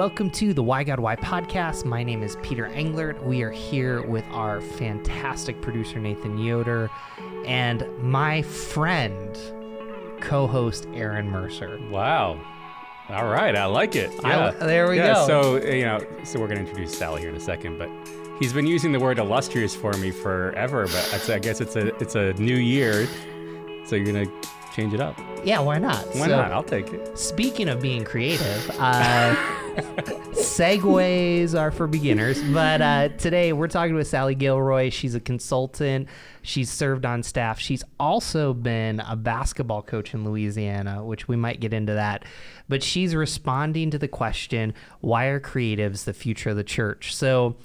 welcome to the Why God Why podcast. My name is Peter Englert. We are here with our fantastic producer, Nathan Yoder, and my friend, co host, Aaron Mercer. Wow. All right, I like it. I- there we yeah, go. So you know, so we're gonna introduce Sally here in a second, but he's been using the word illustrious for me forever. But I guess it's a it's a new year, so you're gonna change it up. Yeah, why not? Why So, not? I'll take it. Speaking of being creative, uh, segues are for beginners. But uh, today we're talking with Sally Gilroy. She's a consultant. She's served on staff. She's also been a basketball coach in Louisiana, which we might get into that. But she's responding to the question why are creatives the future of the church? So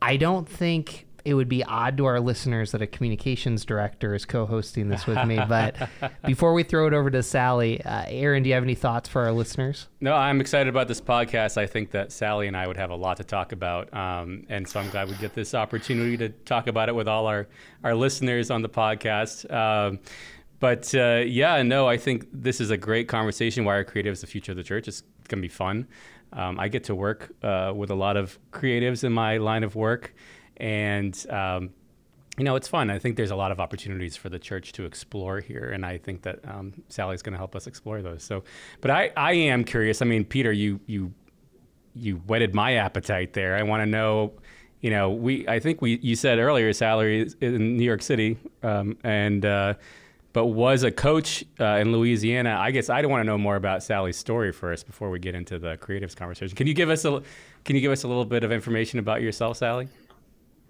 I don't think it would be odd to our listeners that a communications director is co-hosting this with me. But before we throw it over to Sally, uh, Aaron, do you have any thoughts for our listeners? No, I'm excited about this podcast. I think that Sally and I would have a lot to talk about, um, and so I'm glad we get this opportunity to talk about it with all our our listeners on the podcast. Um, but uh, yeah, no, I think this is a great conversation. Why are creatives the future of the church? It's gonna be fun. Um, I get to work uh, with a lot of creatives in my line of work, and um, you know, it's fun. I think there's a lot of opportunities for the church to explore here, and I think that um, Sally's going to help us explore those. So, but I, I am curious. I mean, Peter, you you you whetted my appetite there. I want to know. You know, we I think we you said earlier Sally is in New York City, um, and uh, but was a coach uh, in Louisiana. I guess I want to know more about Sally's story first before we get into the creatives conversation. Can you give us a can you give us a little bit of information about yourself, Sally?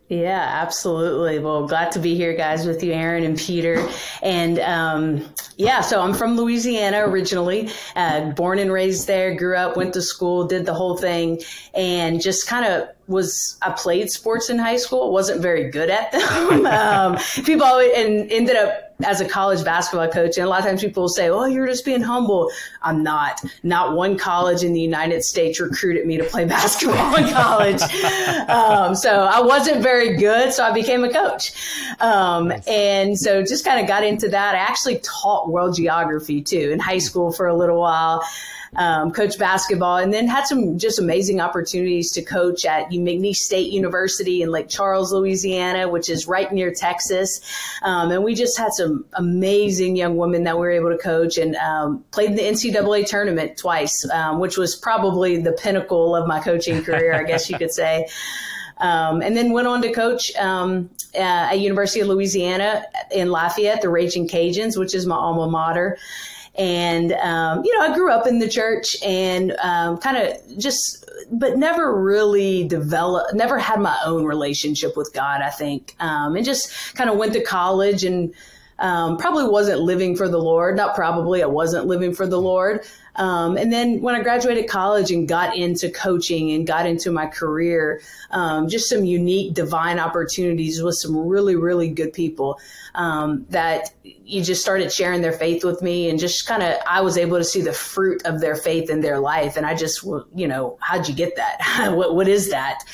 Yeah, absolutely. Well, glad to be here, guys, with you, Aaron and Peter. And um, yeah, so I'm from Louisiana originally, uh, born and raised there, grew up, went to school, did the whole thing, and just kind of was I played sports in high school, wasn't very good at them. um, people always, and ended up as a college basketball coach. And a lot of times people will say, "Oh, you're just being humble." I'm not. Not one college in the United States recruited me to play basketball in college, um, so I wasn't very good. So I became a coach, um, and so just kind of got into that. I actually taught world geography too in high school for a little while um, coach basketball, and then had some just amazing opportunities to coach at McNeese State University in Lake Charles, Louisiana, which is right near Texas. Um, and we just had some amazing young women that we were able to coach and um, played in the NCAA tournament twice, um, which was probably the pinnacle of my coaching career, I guess you could say. Um, and then went on to coach um, uh, at University of Louisiana in Lafayette, the Raging Cajuns, which is my alma mater. And, um, you know, I grew up in the church and um, kind of just, but never really developed, never had my own relationship with God, I think. Um, and just kind of went to college and um, probably wasn't living for the Lord. Not probably, I wasn't living for the Lord. Um, and then when I graduated college and got into coaching and got into my career, um, just some unique divine opportunities with some really, really good people um, that you just started sharing their faith with me and just kind of I was able to see the fruit of their faith in their life. And I just, you know, how'd you get that? what, what is that?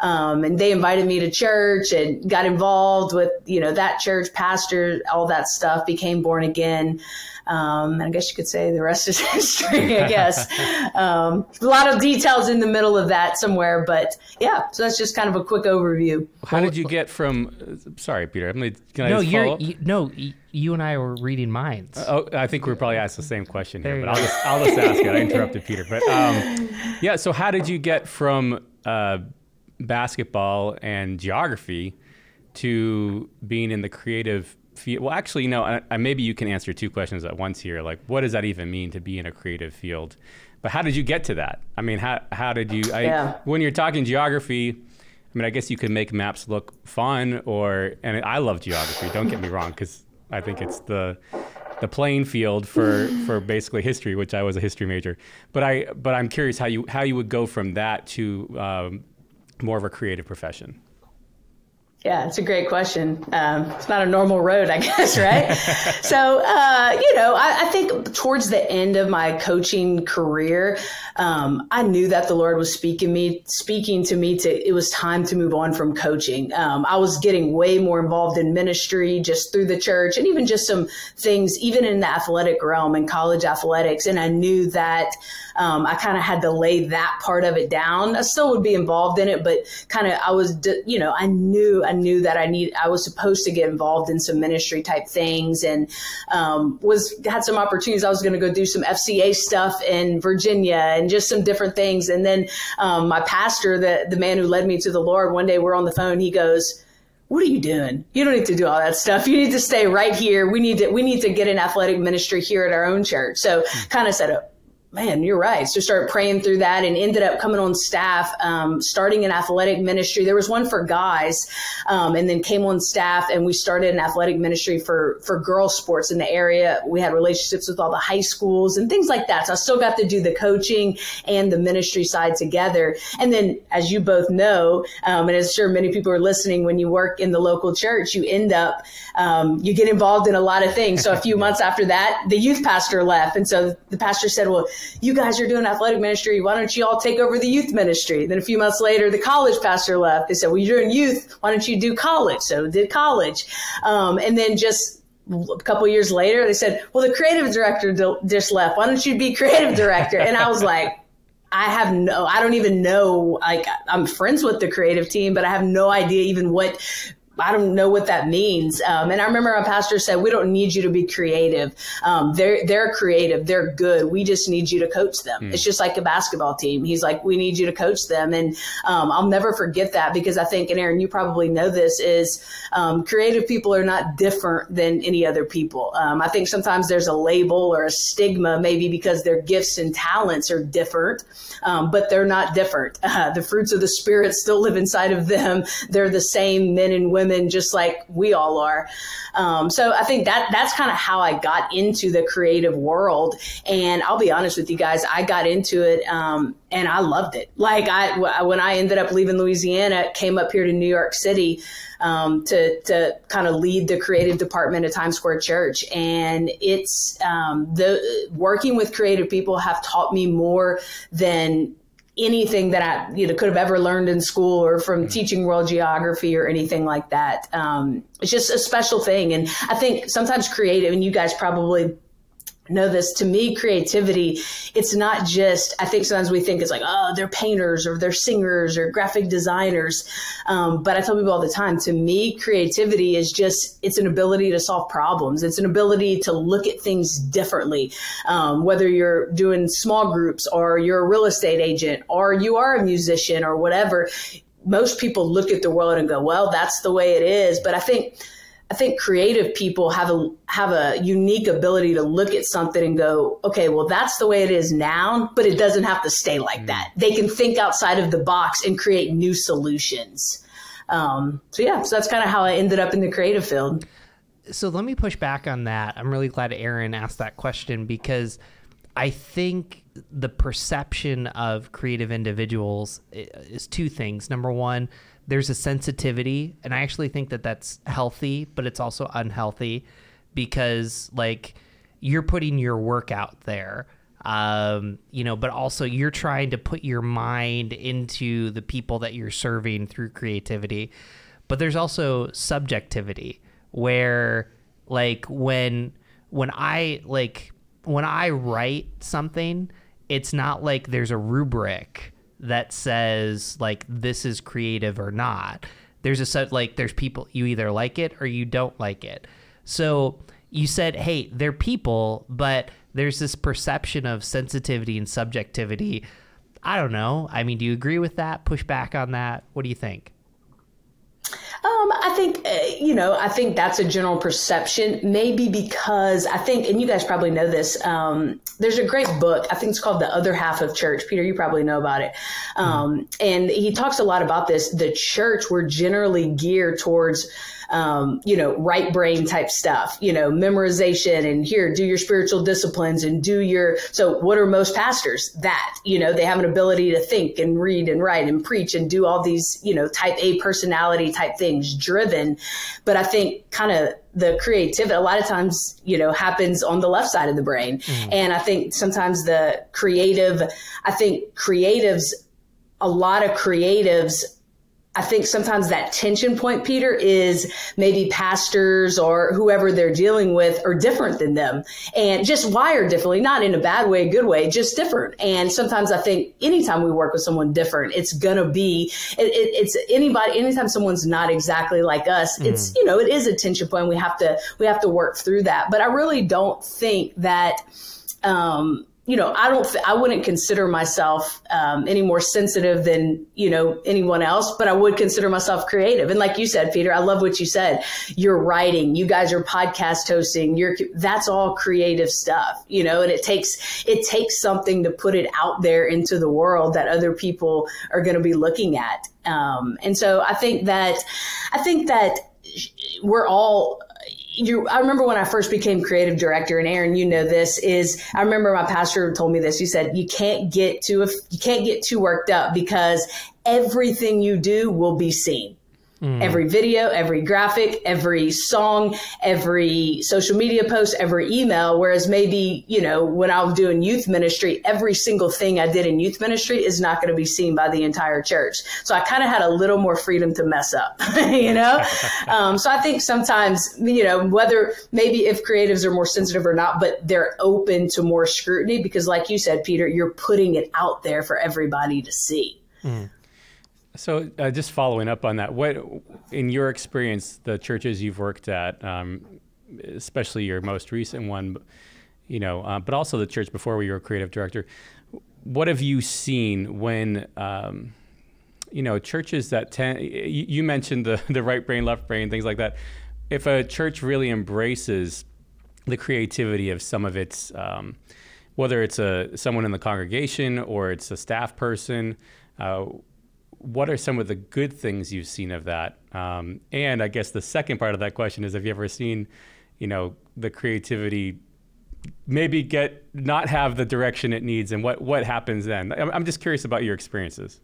Um, and they invited me to church and got involved with, you know, that church pastor, all that stuff, became born again. Um, I guess you could say the rest is history, I guess. um, a lot of details in the middle of that somewhere, but yeah, so that's just kind of a quick overview. How did you get from? Sorry, Peter. I'm gonna, can I no, just you're follow up? you, no. y- You and I were reading minds. Oh, I think we're probably asked the same question here, you but I'll just, I'll just ask it. I interrupted Peter, but um, yeah. So, how did you get from uh, basketball and geography to being in the creative field? Well, actually, no. I, I, maybe you can answer two questions at once here. Like, what does that even mean to be in a creative field? But how did you get to that? I mean, how how did you? I, Yeah. When you're talking geography. I mean, I guess you could make maps look fun, or and I love geography. Don't get me wrong, because I think it's the the playing field for for basically history, which I was a history major. But I but I'm curious how you how you would go from that to um, more of a creative profession. Yeah, it's a great question. Um, it's not a normal road, I guess, right? so, uh, you know, I, I, think towards the end of my coaching career, um, I knew that the Lord was speaking me, speaking to me. To it was time to move on from coaching. Um, I was getting way more involved in ministry, just through the church, and even just some things, even in the athletic realm and college athletics. And I knew that um, I kind of had to lay that part of it down. I still would be involved in it, but kind of I was, you know, I knew I knew that I need I was supposed to get involved in some ministry type things, and um, was had some opportunities. I was going to go do some FCA stuff in Virginia and just some different things. And then um, my pastor, the the man who led me to the Lord, one day we're on the phone. He goes what are you doing? You don't need to do all that stuff. You need to stay right here. We need to we need to get an athletic ministry here at our own church. So kind of said, man, you're right. So started praying through that and ended up coming on staff, um, starting an athletic ministry. There was one for guys, um, and then came on staff and we started an athletic ministry for, for girls sports in the area. We had relationships with all the high schools and things like that. So I still got to do the coaching and the ministry side together. And then as you both know, um, and as sure many people are listening, when you work in the local church, you end up, um, you get involved in a lot of things. So a few months after that, the youth pastor left. And so the pastor said, well, you guys are doing athletic ministry. Why don't you all take over the youth ministry? Then a few months later, the college pastor left. They said, well, you're doing youth. Why don't you do college? So did college. Um, and then just a couple years later, they said, well, the creative director just left. Why don't you be creative director? And I was like, I have no, I don't even know, like, I'm friends with the creative team, but I have no idea even what I don't know what that means. Um, and I remember our pastor said, "We don't need you to be creative. Um, they're they're creative. They're good. We just need you to coach them. Mm. It's just like a basketball team. He's like, we need you to coach them." And um, I'll never forget that because I think, and Aaron, you probably know this is um, creative people are not different than any other people. Um, I think sometimes there's a label or a stigma, maybe because their gifts and talents are different, um, but they're not different. Uh, the fruits of the spirit still live inside of them. They're the same men and women women just like we all are. Um, so I think that that's kind of how I got into the creative world. And I'll be honest with you guys, I got into it um, and I loved it. Like I when I ended up leaving Louisiana, came up here to New York City. Um, to to kind of lead the creative department at Times Square Church, and it's um, the working with creative people have taught me more than anything that I you know could have ever learned in school or from mm. teaching world geography or anything like that. Um, it's just a special thing, and I think sometimes creative, and you guys probably know this to me creativity it's not just i think sometimes we think it's like oh they're painters or they're singers or graphic designers. Um, but i tell people all the time to me creativity is just it's an ability to solve problems. It's an ability to look at things differently. Um, whether you're doing small groups or you're a real estate agent or you are a musician or whatever most people look at the world and go well that's the way it is. But i think I think creative people have a have a unique ability to look at something and go, okay, well that's the way it is now, but it doesn't have to stay like that. They can think outside of the box and create new solutions. Um, so yeah, so that's kind of how I ended up in the creative field. So let me push back on that. I'm really glad Aaron asked that question because I think the perception of creative individuals is two things. Number one there's a sensitivity and i actually think that that's healthy but it's also unhealthy because like you're putting your work out there um, you know but also you're trying to put your mind into the people that you're serving through creativity. But there's also subjectivity where like when when i like when i write something it's not like there's a rubric that says like this is creative or not. There's a set like there's people you either like it or you don't like it. So you said, hey, they're people, but there's this perception of sensitivity and subjectivity. I don't know. I mean, do you agree with that? Push back on that? What do you think? Um, I think uh, you know, I think that's a general perception. Maybe because I think, and you guys probably know this. Um, there's a great book. I think it's called The Other Half of Church. Peter, you probably know about it. Um, and he talks a lot about this. The church, we're generally geared towards um, you know, right brain type stuff, you know, memorization and here, do your spiritual disciplines and do your. So, what are most pastors? That, you know, they have an ability to think and read and write and preach and do all these, you know, type A personality type things driven. But I think kind of the creativity a lot of times you know happens on the left side of the brain mm. and i think sometimes the creative i think creatives a lot of creatives I think sometimes that tension point, Peter, is maybe pastors or whoever they're dealing with are different than them and just wired differently, not in a bad way, a good way, just different. And sometimes I think anytime we work with someone different, it's going to be, it, it, it's anybody, anytime someone's not exactly like us, mm. it's, you know, it is a tension point. We have to, we have to work through that. But I really don't think that, um, you know, I don't, I wouldn't consider myself um, any more sensitive than, you know, anyone else, but I would consider myself creative. And like you said, Peter, I love what you said. You're writing, you guys are podcast hosting, you're, that's all creative stuff, you know, and it takes, it takes something to put it out there into the world that other people are going to be looking at. Um, and so I think that, I think that we're all you, I remember when I first became creative director, and Aaron, you know this is. I remember my pastor told me this. He said, "You can't get too you can't get too worked up because everything you do will be seen." Mm. Every video, every graphic, every song, every social media post, every email. Whereas maybe, you know, when I was doing youth ministry, every single thing I did in youth ministry is not going to be seen by the entire church. So I kind of had a little more freedom to mess up, you know? um, so I think sometimes, you know, whether maybe if creatives are more sensitive or not, but they're open to more scrutiny because, like you said, Peter, you're putting it out there for everybody to see. Mm. So, uh, just following up on that, what, in your experience, the churches you've worked at, um, especially your most recent one, you know, uh, but also the church before you were creative director, what have you seen when, um, you know, churches that tend, you mentioned the, the right brain, left brain, things like that. If a church really embraces the creativity of some of its, um, whether it's a someone in the congregation or it's a staff person, uh, what are some of the good things you've seen of that? Um, and I guess the second part of that question is, have you ever seen, you know, the creativity maybe get not have the direction it needs, and what what happens then? I'm just curious about your experiences.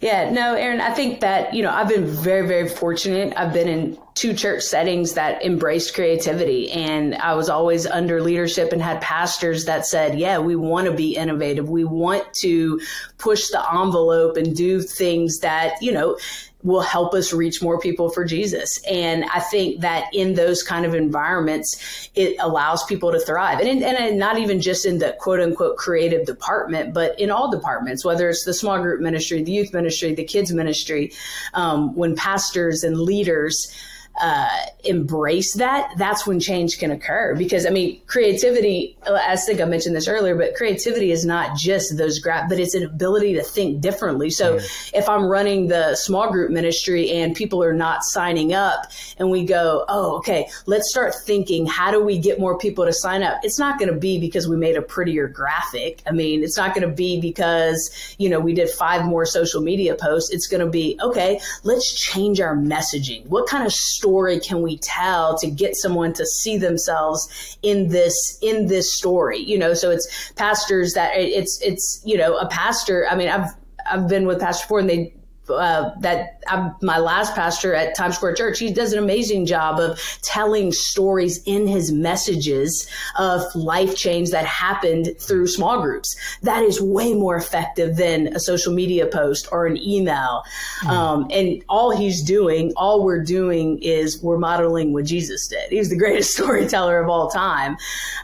Yeah, no, Aaron, I think that, you know, I've been very, very fortunate. I've been in two church settings that embraced creativity. And I was always under leadership and had pastors that said, yeah, we want to be innovative. We want to push the envelope and do things that, you know, will help us reach more people for Jesus. And I think that in those kind of environments, it allows people to thrive. And, and not even just in the quote unquote creative department, but in all departments, whether it's the small group ministry, the youth ministry, the kids ministry, um, when pastors and leaders uh, embrace that, that's when change can occur. Because I mean, creativity, I think I mentioned this earlier, but creativity is not just those grab, but it's an ability to think differently. So if I'm running the small group ministry and people are not signing up and we go, oh, okay, let's start thinking, how do we get more people to sign up? It's not going to be because we made a prettier graphic. I mean, it's not going to be because, you know, we did five more social media posts. It's going to be, okay, let's change our messaging. What kind of story can we tell to get someone to see themselves in this in this story you know? So it's pastors that it's it's you know a pastor i mean i've i've been with pastor ford and they uh, that I'm, my last pastor at Times Square Church, he does an amazing job of telling stories in his messages of life change that happened through small groups. That is way more effective than a social media post or an email. Mm. Um, and all he's doing, all we're doing is we're modeling what Jesus did. He's the greatest storyteller of all time.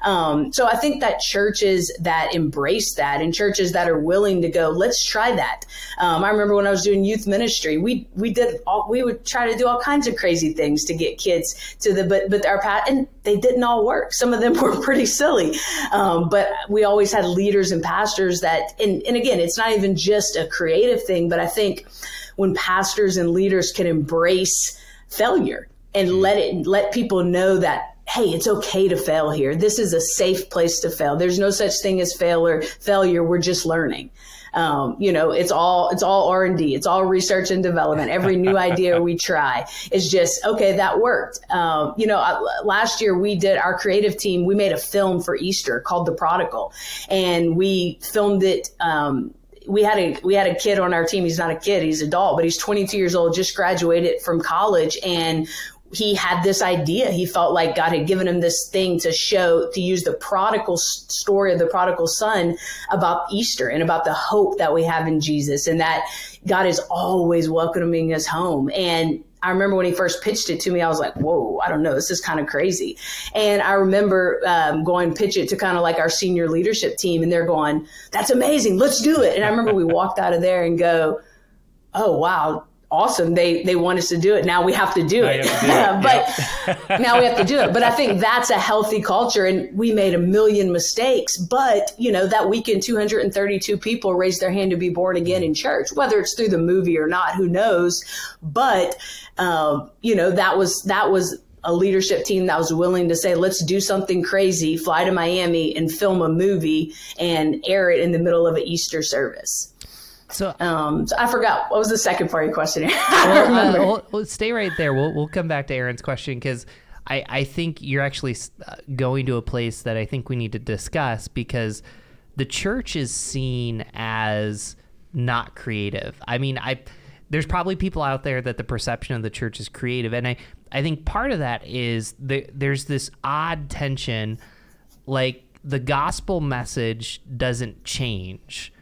Um, so I think that churches that embrace that and churches that are willing to go, let's try that. Um, I remember when I was doing youth ministry, we we did all, we would try to do all kinds of crazy things to get kids to the but but our path and they didn't all work. Some of them were pretty silly, um, but we always had leaders and pastors that and and again, it's not even just a creative thing, but I think when pastors and leaders can embrace failure and let it let people know that hey, it's okay to fail here. This is a safe place to fail. There's no such thing as failure. Failure. We're just learning. Um, you know, it's all it's all R and D. It's all research and development. Every new idea we try is just okay. That worked. Um, you know, last year we did our creative team. We made a film for Easter called The Prodigal, and we filmed it. Um, we had a we had a kid on our team. He's not a kid; he's an adult, but he's 22 years old, just graduated from college, and he had this idea. He felt like God had given him this thing to show, to use the prodigal story of the prodigal son about Easter and about the hope that we have in Jesus and that God is always welcoming us home. And I remember when he first pitched it to me, I was like, whoa, I don't know. This is kind of crazy. And I remember um, going pitch it to kind of like our senior leadership team, and they're going, that's amazing. Let's do it. And I remember we walked out of there and go, oh, wow, awesome. They they want us to do it. Now we have to do it, to do it. but now we have to do it. But i think that's a healthy culture and we made a million mistakes but you know that weekend 232 people raised their hand to be born again in church whether it's through the movie or not who knows? But um, you know that was that was a leadership team that was willing to say, let's do something crazy, fly to Miami and film a movie and air it in the middle of an Easter service. So, um, so I forgot what was the second part of your question. well, uh, we'll, we'll, stay right there. We'll we'll come back to Aaron's question because I I think you're actually uh, going to a place that I think we need to discuss because the church is seen as not creative. I mean, I there's probably people out there that the perception of the church is creative, and I I think part of that is the, there's this odd tension, like the gospel message doesn't change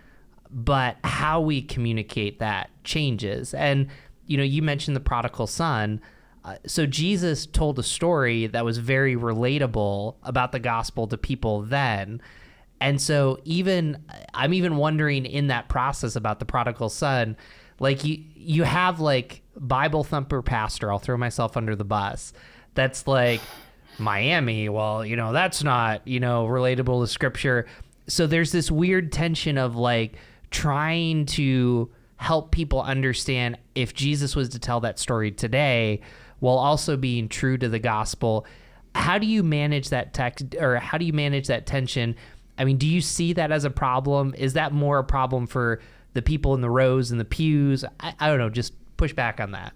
but how we communicate that changes. And, you know, you mentioned the prodigal son. Uh, so Jesus told a story that was very relatable about the gospel to people then. And so even I'm even wondering in that process about the prodigal son, like you you have like Bible thumper pastor, I'll throw myself under the bus. That's like Miami, well, you know, that's not, you know, relatable to scripture. So there's this weird tension of like trying to help people understand if Jesus was to tell that story today while also being true to the gospel. How do you manage that text or how do you manage that tension? I mean, do you see that as a problem? Is that more a problem for the people in the rows and the pews? I, I don't know. Just push back on that.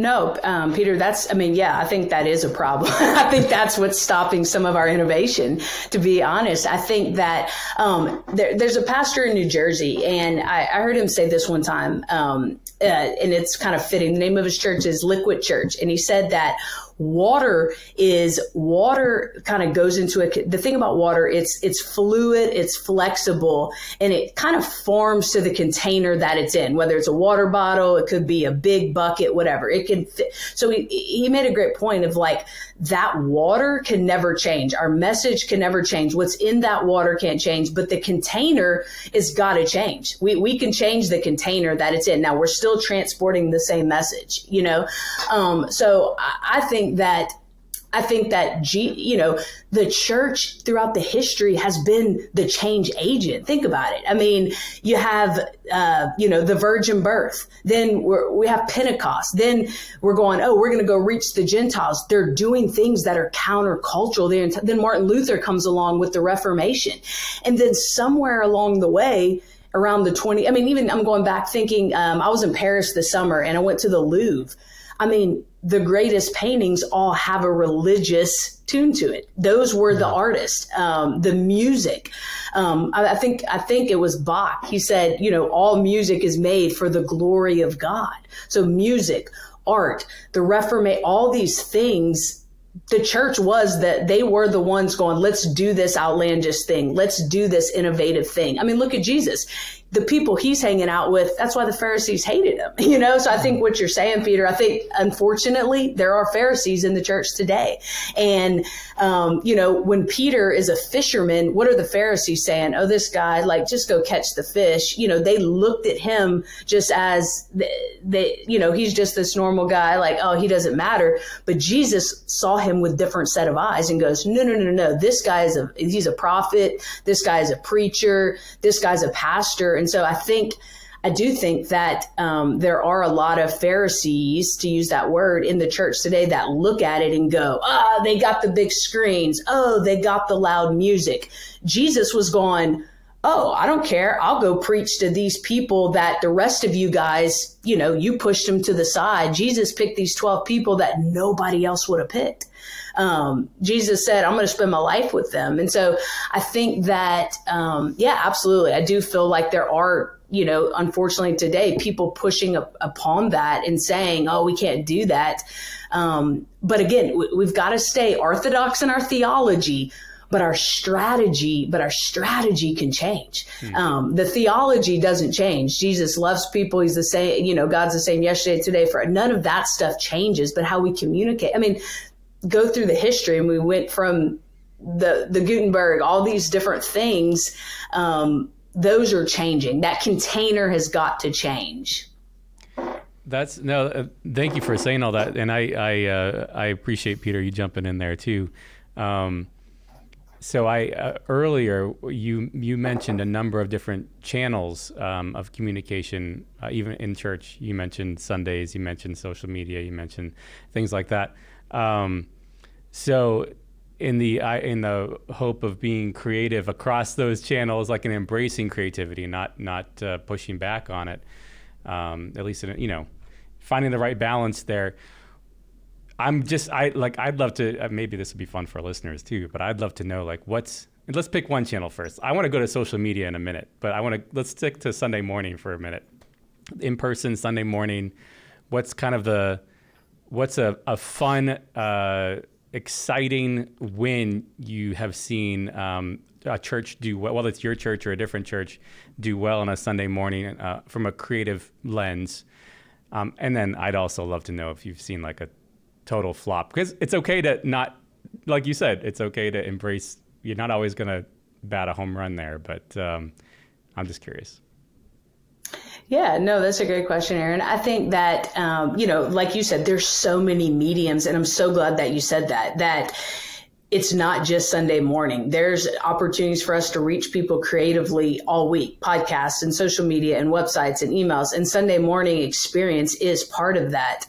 No, um, Peter, that's, I mean, yeah, I think that is a problem. I think that's what's stopping some of our innovation, to be honest. I think that um, there, there's a pastor in New Jersey, and I, I heard him say this one time, um, uh, and it's kind of fitting. The name of his church is Liquid Church. And he said that water is water kind of goes into it. The thing about water, it's it's fluid, it's flexible, and it kind of forms to the container that it's in. Whether it's a water bottle, it could be a big bucket, whatever. It can. Fit. So he he made a great point of like that water can never change. Our message can never change. What's in that water can't change, but the container is got to change. We we can change the container that it's in. Now we're still transporting the same message, you know. Um, so I, I think think that I think that G, you know, the church throughout the history has been the change agent. Think about it. I mean, you have, uh, you know, the virgin birth. Then we have Pentecost. Then we're going, oh, we're going to go reach the Gentiles. They're doing things that are countercultural. There. Then Martin Luther comes along with the Reformation, and then somewhere along the way, around the 20, I mean, even I'm going back thinking, um, I was in Paris this summer and I went to the Louvre. I mean, the greatest paintings all have a religious tune to it. Those were the artists, um, the music. Um, I, I, think I think it was Bach. He said, you know, all music is made for the glory of God. So music, art, the Reformation, all these things. The church was that they were the ones going, let's do this outlandish thing. Let's do this innovative thing. I mean, look at Jesus the people he's hanging out with, that's why the Pharisees hated him, you know? So I think what you're saying, Peter, I think unfortunately there are Pharisees in the church today. And, um, you know, when Peter is a fisherman, what are the Pharisees saying? Oh, this guy, like, just go catch the fish. You know, they looked at him just as they, you know, he's just this normal guy, like, oh, he doesn't matter. But Jesus saw him with different set of eyes and goes, no, no, no, no, this guy is a, he's a prophet. This guy is a preacher. This guy's a pastor and so I think I do think that um, there are a lot of Pharisees, to use that word, in the church today that look at it and go, ah, oh, they got the big screens. Oh, they got the loud music. Jesus was going, oh, I don't care. I'll go preach to these people that the rest of you guys, you know, you pushed them to the side. Jesus picked these 12 people that nobody else would have picked. Um, Jesus said, I'm going to spend my life with them. And so I think that, um, yeah, absolutely. I do feel like there are you know, unfortunately today, people pushing up upon that and saying, oh, we can't do that. Um, but again, we, have got to stay orthodox in our theology, but our strategy, but our strategy can change. Hmm. Um, the theology doesn't change. Jesus loves people. He's the same, you know, God's the same yesterday, today, for none of that stuff changes, but how we communicate. I mean, go through the history and we went from the, the Gutenberg, all these different things. Um, those are changing. That container has got to change. That's no. Uh, thank you for saying all that, and I I uh, I appreciate Peter you jumping in there too. Um, so I uh, earlier you you mentioned a number of different channels um, of communication, uh, even in church. You mentioned Sundays, you mentioned social media, you mentioned things like that. Um, so in the in the hope of being creative across those channels, like an embracing creativity, not not uh, pushing back on it. Um, at least in, you know, finding the right balance there. I'm just I like I'd love to uh, maybe this would be fun for listeners too, but I'd love to know like what's let's pick one channel first. I want to go to social media in a minute, but I want to let's stick to Sunday morning for a minute. In person Sunday morning, what's kind of the what's a, a fun uh, exciting win you have seen um, a church do well, whether it's your church or a different church, do well on a Sunday morning uh, from a creative lens. Um, and then I'd also love to know if you've seen like a total flop because it's okay to not, like you said, it's okay to embrace. You're not always going to bat a home run there, but um, I'm just curious. Yeah, no, that's a great question, Aaron. I think that, um, you know, like you said, there's so many mediums, and I'm so glad that you said that, that it's not just Sunday morning. There's opportunities for us to reach people creatively all week, podcasts and social media and websites and emails. And Sunday morning experience is part of that.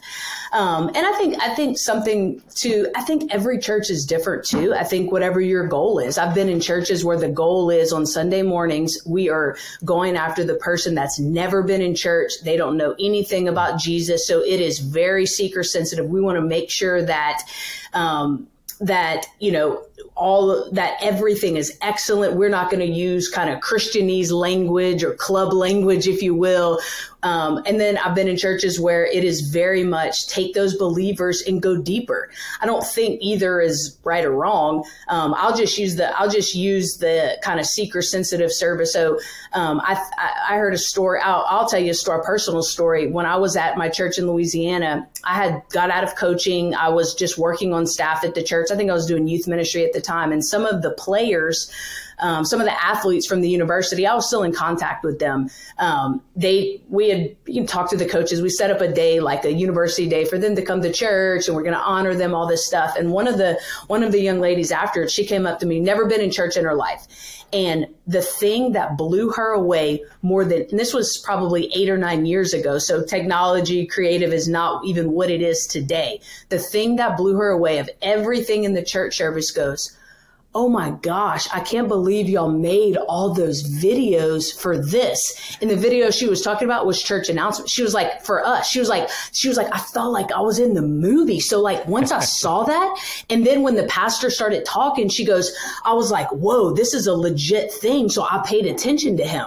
Um, and I think I think something to I think every church is different too. I think whatever your goal is. I've been in churches where the goal is on Sunday mornings we are going after the person that's never been in church. They don't know anything about Jesus, so it is very seeker sensitive. We want to make sure that um, that you know all that everything is excellent. We're not going to use kind of Christianese language or club language, if you will. Um, and then I've been in churches where it is very much take those believers and go deeper. I don't think either is right or wrong. Um, I'll just use the I'll just use the kind of seeker sensitive service. So um, I, I heard a story. I'll, I'll tell you a story, a personal story. When I was at my church in Louisiana, I had got out of coaching. I was just working on staff at the church. I think I was doing youth ministry at the time, and some of the players um, some of the athletes from the university, I was still in contact with them. Um, they, we had you know, talked to the coaches. We set up a day, like a university day for them to come to church and we're going to honor them, all this stuff. And one of the, one of the young ladies after she came up to me, never been in church in her life. And the thing that blew her away more than, and this was probably eight or nine years ago. So technology, creative is not even what it is today. The thing that blew her away of everything in the church service goes, oh my gosh, I can't believe y'all made all those videos for this. And the video she was talking about was church announcement. She was like, for us, she was like, she was like, I felt like I was in the movie. So like once I saw that, and then when the pastor started talking, she goes, I was like, whoa, this is a legit thing. So I paid attention to him.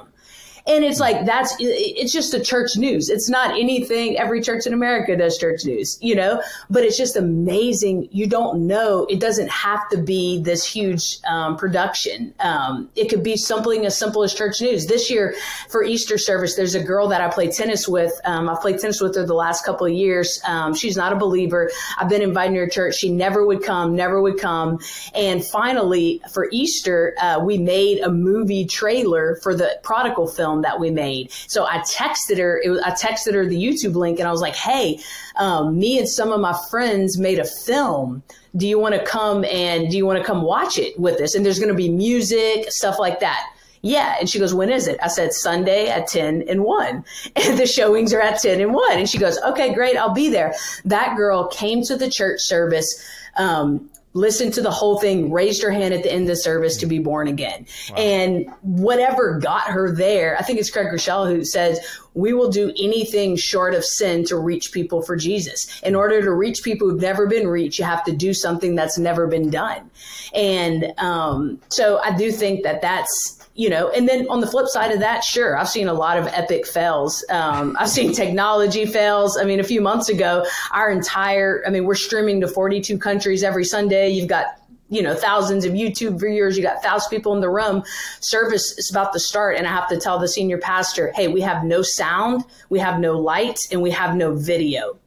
And it's like, that's, it's just the church news. It's not anything, every church in America does church news, you know, but it's just amazing. You don't know, it doesn't have to be this huge um, production. Um, it could be something as simple as church news. This year for Easter service, there's a girl that I play tennis with. Um, I've played tennis with her the last couple of years. Um, she's not a believer. I've been inviting her to church. She never would come, never would come. And finally, for Easter, uh, we made a movie trailer for the prodigal film film that we made. So I texted her, was, I texted her the YouTube link and I was like, Hey, um, me and some of my friends made a film. Do you want to come and do you want to come watch it with us? And there's going to be music, stuff like that yeah. And she goes, when is it? I said, Sunday at 10 and 1. And the showings are at 10 and 1. And she goes, okay, great. I'll be there. That girl came to the church service. Um, listened to the whole thing, raised her hand at the end of the service to be born again. Wow. And whatever got her there, I think it's Craig Groeschel who says, we will do anything short of sin to reach people for Jesus. In order to reach people who've never been reached, you have to do something that's never been done. And um, so I do think that that's you know, and then on the flip side of that, sure, I've seen a lot of epic fails. Um, I've seen technology fails. I mean, a few months ago, our entire, I mean, we're streaming to 42 countries every Sunday. You've got you know thousands of youtube viewers you got thousands of people in the room service is about to start and i have to tell the senior pastor hey we have no sound we have no light and we have no video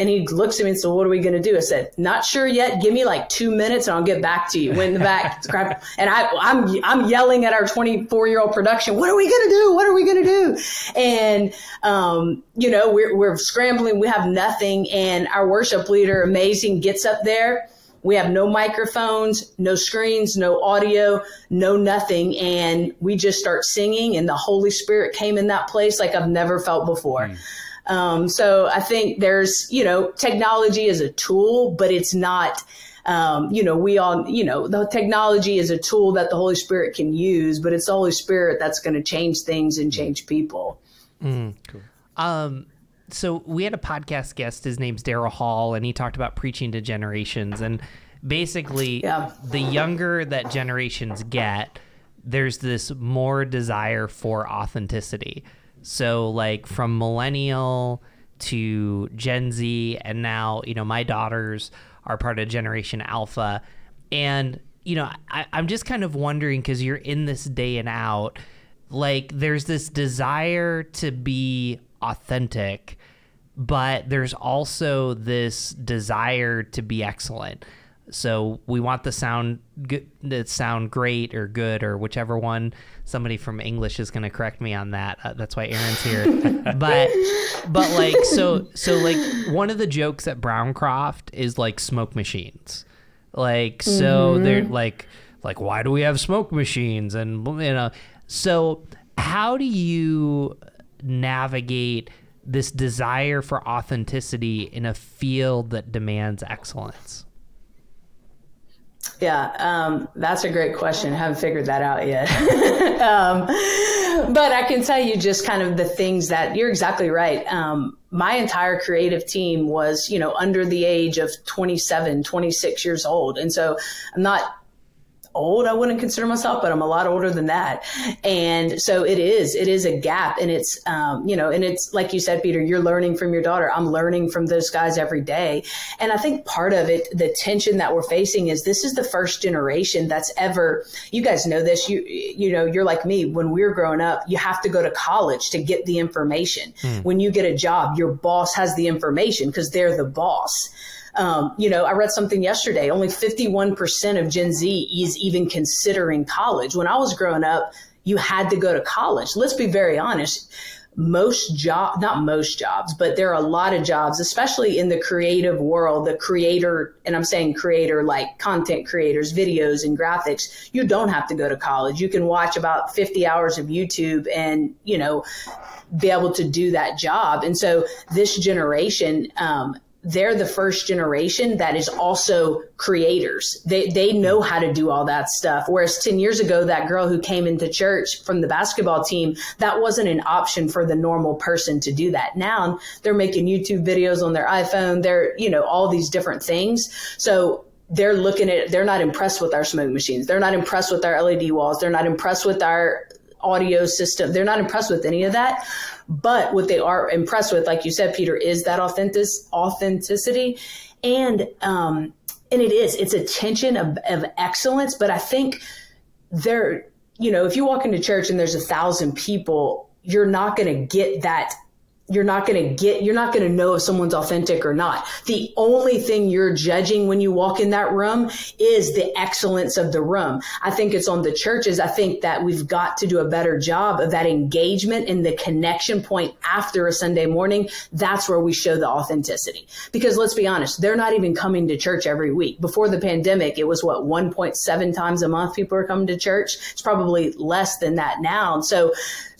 and he looks at me and said, What are we going to do? I said, Not sure yet. Give me like two minutes and I'll get back to you. Went in the back. and I, I'm, I'm yelling at our 24 year old production, What are we going to do? What are we going to do? And, um, you know, we're, we're scrambling. We have nothing. And our worship leader, amazing, gets up there. We have no microphones, no screens, no audio, no nothing. And we just start singing, and the Holy Spirit came in that place like I've never felt before. Mm. Um, so I think there's, you know, technology is a tool, but it's not. Um, you know, we all, you know, the technology is a tool that the Holy Spirit can use, but it's the Holy Spirit that's going to change things and change people. Mm. Cool. Um, so we had a podcast guest. His name's Daryl Hall, and he talked about preaching to generations. And basically, yeah. the younger that generations get, there's this more desire for authenticity. So like from millennial to Gen Z, and now you know my daughters are part of Generation Alpha, and you know I, I'm just kind of wondering because you're in this day and out, like there's this desire to be authentic, but there's also this desire to be excellent. So we want the sound good, to sound great or good or whichever one. Somebody from English is going to correct me on that. Uh, that's why Aaron's here. but but like so so like one of the jokes at Browncroft is like smoke machines. Like so mm-hmm. they're like like why do we have smoke machines and you know so how do you navigate this desire for authenticity in a field that demands excellence? Yeah, um, that's a great question. I haven't figured that out yet. um, but I can tell you just kind of the things that you're exactly right. Um, my entire creative team was, you know, under the age of 27, 26 years old. And so I'm not old. I wouldn't consider myself, but I'm a lot older than that. And so it is, it is a gap. And it's, um, you know, and it's like you said, Peter, you're learning from your daughter. I'm learning from those guys every day. And I think part of it, the tension that we're facing is this is the first generation that's ever, you guys know this, you, you know, you're like me. When we're growing up, you have to go to college to get the information. Mm. When you get a job, your boss has the information because they're the boss. Um, you know, I read something yesterday. Only 51% of Gen Z is even considering college. When I was growing up, you had to go to college. Let's be very honest. Most job, not most jobs, but there are a lot of jobs, especially in the creative world, the creator, and I'm saying creator like content creators, videos and graphics. You don't have to go to college. You can watch about 50 hours of YouTube and, you know, be able to do that job. And so this generation, um, they're the first generation that is also creators. They they know how to do all that stuff. Whereas 10 years ago, that girl who came into church from the basketball team, that wasn't an option for the normal person to do that. Now they're making YouTube videos on their iPhone. They're, you know, all these different things. So they're looking at they're not impressed with our smoke machines. They're not impressed with our LED walls. They're not impressed with our audio system. They're not impressed with any of that. But what they are impressed with, like you said, Peter, is that authentic authenticity, and um, and it is it's a tension of, of excellence. But I think there, you know, if you walk into church and there's a thousand people, you're not going to get that you're not going to get, you're not going to know if someone's authentic or not. The only thing you're judging when you walk in that room is the excellence of the room. I think it's on the churches. I think that we've got to do a better job of that engagement and the connection point after a Sunday morning. That's where we show the authenticity. Because let's be honest, they're not even coming to church every week. Before the pandemic, it was what 1.7 times a month people are coming to church. It's probably less than that now. So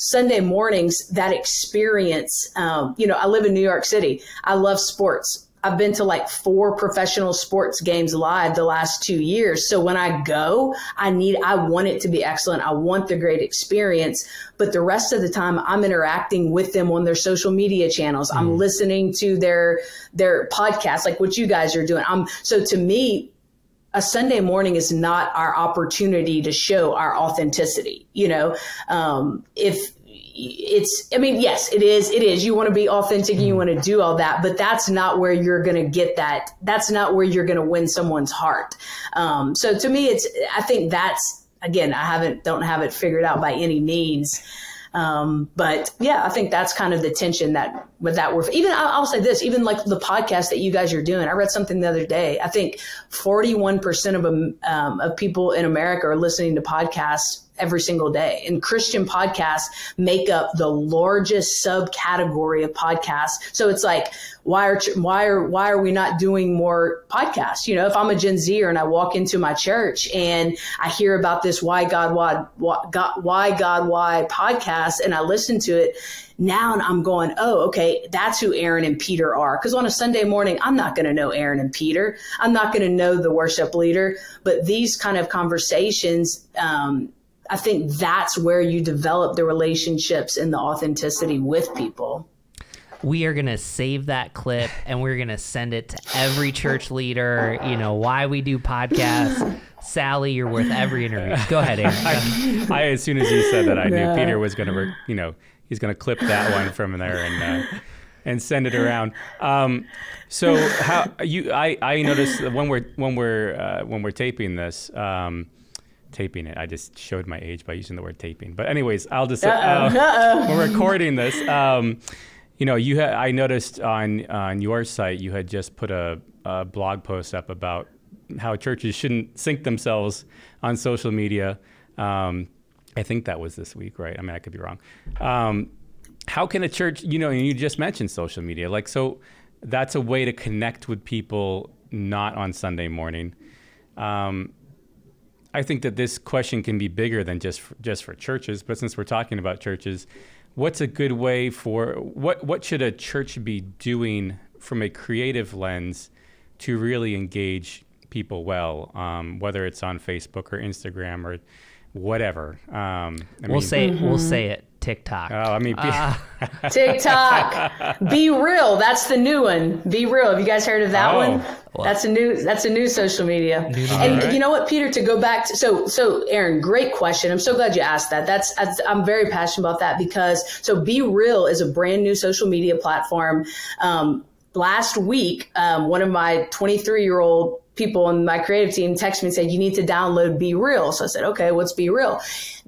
Sunday mornings, that experience, um, you know, I live in New York City. I love sports. I've been to like four professional sports games live the last two years. So when I go, I need, I want it to be excellent. I want the great experience. But the rest of the time, I'm interacting with them on their social media channels. Mm. I'm listening to their, their podcasts, like what you guys are doing. I'm, so to me, a Sunday morning is not our opportunity to show our authenticity. You know, um, if it's, I mean, yes, it is, it is. You want to be authentic and you want to do all that, but that's not where you're going to get that. That's not where you're going to win someone's heart. Um, so to me, it's, I think that's, again, I haven't, don't have it figured out by any means. Um, but yeah, I think that's kind of the tension that with that we're even I'll say this, even like the podcast that you guys are doing. I read something the other day. I think 41% of um, of people in America are listening to podcasts every single day. And Christian podcasts make up the largest subcategory of podcasts. So it's like, why are why are why are we not doing more podcasts? You know, if I'm a Gen Zer and I walk into my church and I hear about this why God why God why God why podcast and I listen to it, now and I'm going, oh, okay, that's who Aaron and Peter are. Because on a Sunday morning, I'm not going to know Aaron and Peter. I'm not going to know the worship leader. But these kind of conversations, um, I think that's where you develop the relationships and the authenticity with people. We are going to save that clip and we're going to send it to every church leader. You know, why we do podcasts. Sally, you're worth every interview. Go ahead, Aaron. I, I, as soon as you said that, I knew Peter was going to, you know, he's going to clip that one from there and uh, and send it around. Um, so how you? I I noticed when we're when we're uh, when we're taping this. Um, taping it. I just showed my age by using the word taping. But anyways, I'll just uh, we're recording this. Um, you know, you had I noticed on on your site you had just put a, a, blog post up about how churches shouldn't sync themselves on social media. Um, I think that was this week, right? I mean, I could be wrong. Um, how can a church, you know, you just mentioned social media, like so that's a way to connect with people not on Sunday morning. Um, I think that this question can be bigger than just for, just for churches. But since we're talking about churches, what's a good way for what what should a church be doing from a creative lens to really engage people well, um, whether it's on Facebook or Instagram or whatever. Um, we'll mean, say mm-hmm. we'll say it. TikTok. Oh, I mean, uh, TikTok. BeReal. That's the new one. Be real. Have you guys heard of that oh. one? Well, that's a new. That's a new social media. New and right. you know what, Peter? To go back to so so, Aaron. Great question. I'm so glad you asked that. That's I'm very passionate about that because so Be Real is a brand new social media platform. Um, last week, um, one of my 23 year old people in my creative team text me and said, you need to download Be Real. So I said, okay, what's BeReal?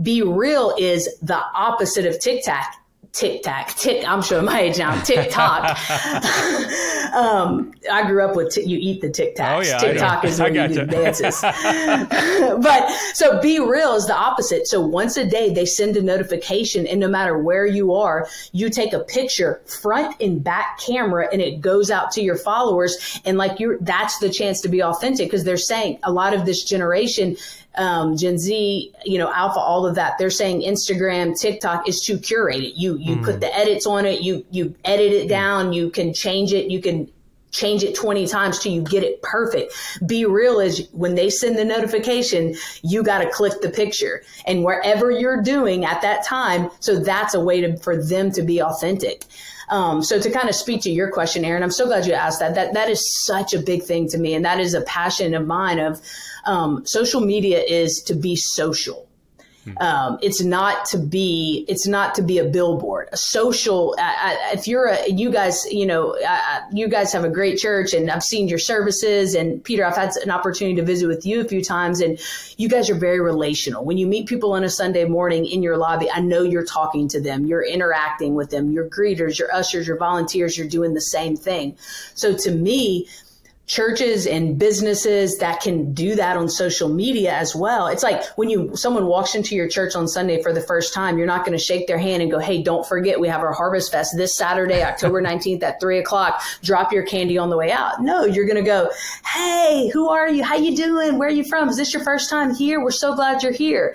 Be Real is the opposite of TikTok. TikTok, Tick. I'm showing my age now. TikTok. um, I grew up with t- you eat the Tic Tacs. Oh, yeah, TikTok is when you do dances. but so be real is the opposite. So once a day they send a notification, and no matter where you are, you take a picture, front and back camera, and it goes out to your followers. And like you're, that's the chance to be authentic because they're saying a lot of this generation um, Gen Z, you know, Alpha, all of that. They're saying Instagram, TikTok is too curated. You you mm. put the edits on it, you you edit it mm. down, you can change it, you can change it 20 times till you get it perfect. Be real is when they send the notification, you got to click the picture and wherever you're doing at that time. So that's a way to, for them to be authentic. Um, so to kind of speak to your question, Aaron, I'm so glad you asked that. That that is such a big thing to me, and that is a passion of mine. Of um, social media is to be social. Um, it's not to be it's not to be a billboard, a social. if you're a you guys, you know, you guys have a great church, and I've seen your services. And Peter, I've had an opportunity to visit with you a few times, and you guys are very relational. When you meet people on a Sunday morning in your lobby, I know you're talking to them, you're interacting with them, your greeters, your ushers, your volunteers, you're doing the same thing. So to me, churches and businesses that can do that on social media as well. It's like when you someone walks into your church on Sunday for the first time, you're not going to shake their hand and go, "Hey, don't forget we have our Harvest Fest this Saturday, October 19th at three o'clock. Drop your candy on the way out." No, you're going to go, "Hey, who are you? How you doing? Where are you from? Is this your first time here? We're so glad you're here."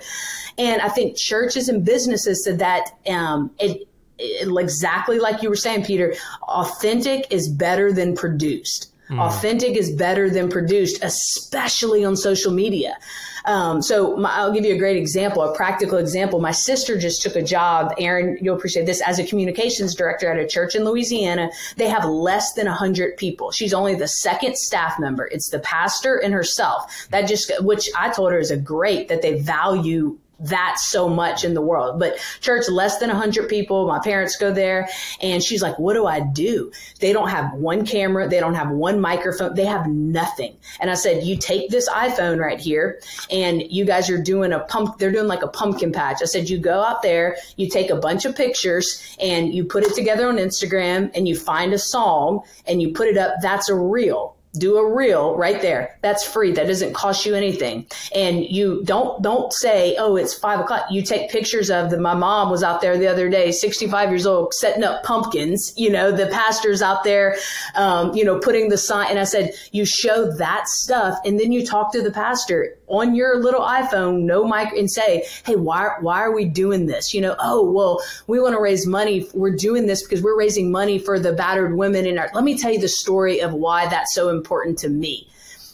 And I think churches and businesses said that um, it exactly like you were saying, Peter, authentic is better than produced. Mm. Authentic is better than produced, especially on social media. Um, so my, I'll give you a great example, a practical example. My sister just took a job, Aaron, you'll appreciate this, as a communications director at a church in Louisiana. They have less than 100 people. She's only the second staff member. It's the pastor and herself. That just, which I told her is a great that they value that so much in the world. But church, less than 100 people. My parents go there, and she's like, What do I do? They don't have one camera, they don't have one microphone, they have nothing. And I said, You take this iPhone right here, and you guys are doing a pump, they're doing like a pumpkin patch. I said, You go out there, you take a bunch of pictures, and you put it together on Instagram, and you find a song, and you put it up. That's a reel do a reel right there. That's free. That doesn't cost you anything. And you don't don't say, oh, it's five o'clock. You take pictures of the. My mom was out there the other day, sixty five years old, setting up pumpkins. You know, the pastor's out there, um, you know, putting the sign. And I said, you show that stuff, and then you talk to the pastor on your little iPhone, no mic, and say, hey, why why are we doing this? You know, oh well, we want to raise money. We're doing this because we're raising money for the battered women in our. Let me tell you the story of why that's so important important to me.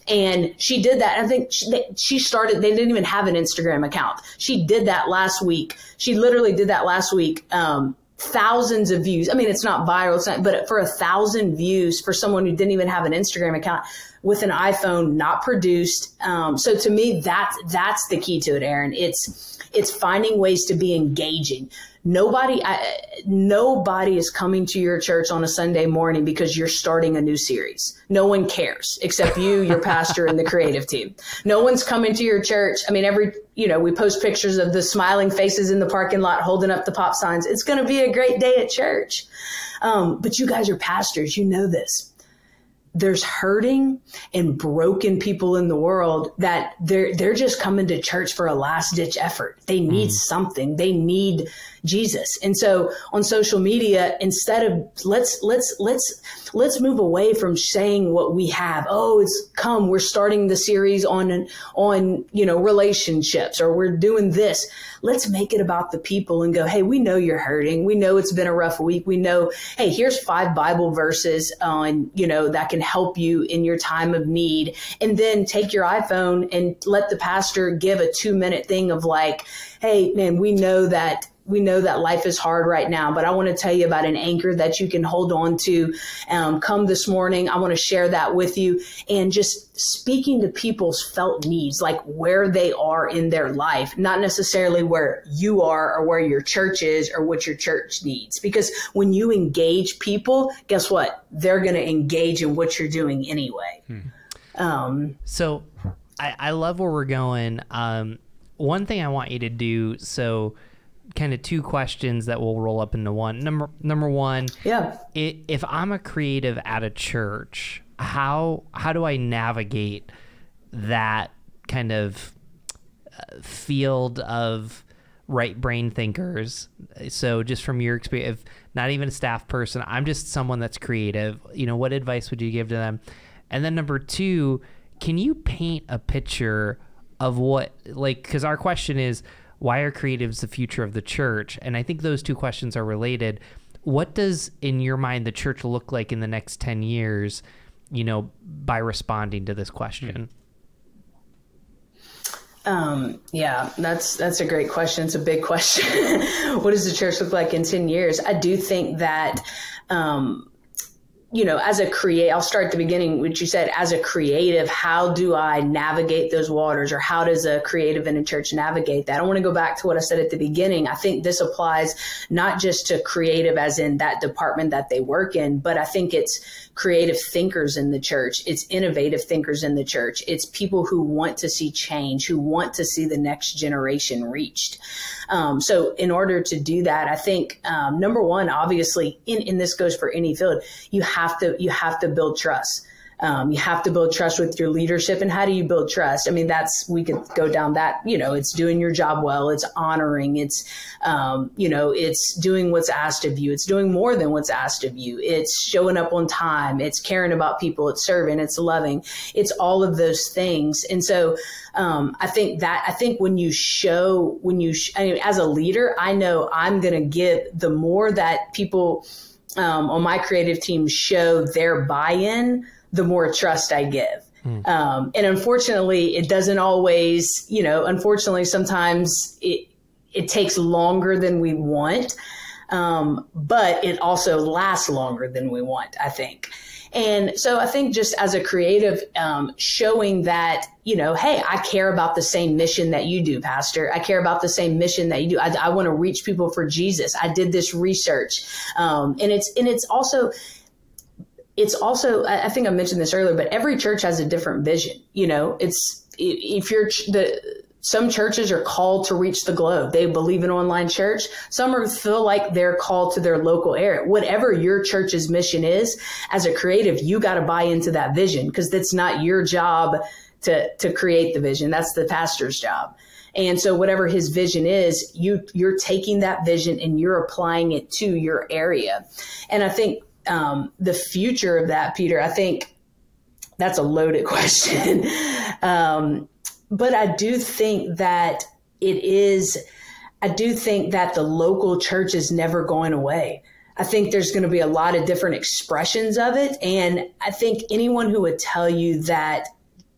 And she did that. I think she, she started, they didn't even have an Instagram account. She did that last week. She literally did that last week. Um, thousands of views. I mean, it's not viral, it's not, but for a thousand views for someone who didn't even have an Instagram account with an iPhone, not produced. Um, so to me, that's that's the key to it, Aaron. It's it's finding ways to be engaging. Nobody, I, nobody is coming to your church on a Sunday morning because you're starting a new series. No one cares except you, your pastor, and the creative team. No one's coming to your church. I mean, every, you know, we post pictures of the smiling faces in the parking lot holding up the pop signs. It's going to be a great day at church. Um, but you guys are pastors. You know this there's hurting and broken people in the world that they're they're just coming to church for a last ditch effort. They need mm. something. They need Jesus. And so on social media, instead of let's let's let's let's move away from saying what we have. Oh, it's come. We're starting the series on on you know relationships, or we're doing this. Let's make it about the people and go. Hey, we know you're hurting. We know it's been a rough week. We know. Hey, here's five Bible verses on you know that can help you in your time of need. And then take your iPhone and let the pastor give a two minute thing of like, hey, man, we know that we know that life is hard right now, but I want to tell you about an anchor that you can hold on to. Um, come this morning. I want to share that with you and just speaking to people's felt needs, like where they are in their life, not necessarily where you are or where your church is or what your church needs. Because when you engage people, guess what? They're going to engage in what you're doing anyway. Hmm. Um, so I, I love where we're going. Um, one thing I want you to do so kind of two questions that will roll up into one. Number number one, yeah. if I'm a creative at a church, how how do I navigate that kind of uh, field of right brain thinkers? So just from your experience, if not even a staff person, I'm just someone that's creative. You know, what advice would you give to them? And then number two, can you paint a picture of what like because our question is why are creatives the future of the church? And I think those two questions are related. What does, in your mind, the church look like in the next 10 years, you know, by responding to this question? Um, yeah, that's that's a great question. It's a big question. what does the church look like in 10 years? I do think that um, you know, as a create, I'll start at the beginning, which you said, as a creative, how do I navigate those waters or how does a creative in a church navigate that? I want to go back to what I said at the beginning. I think this applies not just to creative as in that department that they work in, but I think it's creative thinkers in the church. It's innovative thinkers in the church. It's people who want to see change, who want to see the next generation reached. Um, so in order to do that, I think um, number one, obviously, in, and this goes for any field, you have to you have to build trust. Um, you have to build trust with your leadership. And how do you build trust? I mean, that's, we could go down that, you know, it's doing your job well, it's honoring, it's, um, you know, it's doing what's asked of you, it's doing more than what's asked of you, it's showing up on time, it's caring about people, it's serving, it's loving, it's all of those things. And so, um, I think that, I think when you show, when you, sh- I mean, as a leader, I know I'm going to give the more that people, um, on my creative team show their buy-in, the more trust I give. Mm. Um, and unfortunately, it doesn't always, you know, unfortunately, sometimes it, it takes longer than we want. Um, but it also lasts longer than we want, I think. And so I think just as a creative, um, showing that, you know, hey, I care about the same mission that you do, Pastor. I care about the same mission that you do. I, I want to reach people for Jesus. I did this research. Um, and it's, and it's also, it's also i think i mentioned this earlier but every church has a different vision you know it's if you're the some churches are called to reach the globe. They believe in online church. Some are, feel like they're called to their local area. Whatever your church's mission is as a creative you got to buy into that vision because that's not your job to to create the vision. That's the pastor's job. And so whatever his vision is you you're taking that vision and you're applying it to your area. And i think um, the future of that, Peter, I think that's a loaded question. um, but I do think that it is, I do think that the local church is never going away. I think there's going to be a lot of different expressions of it. And I think anyone who would tell you that,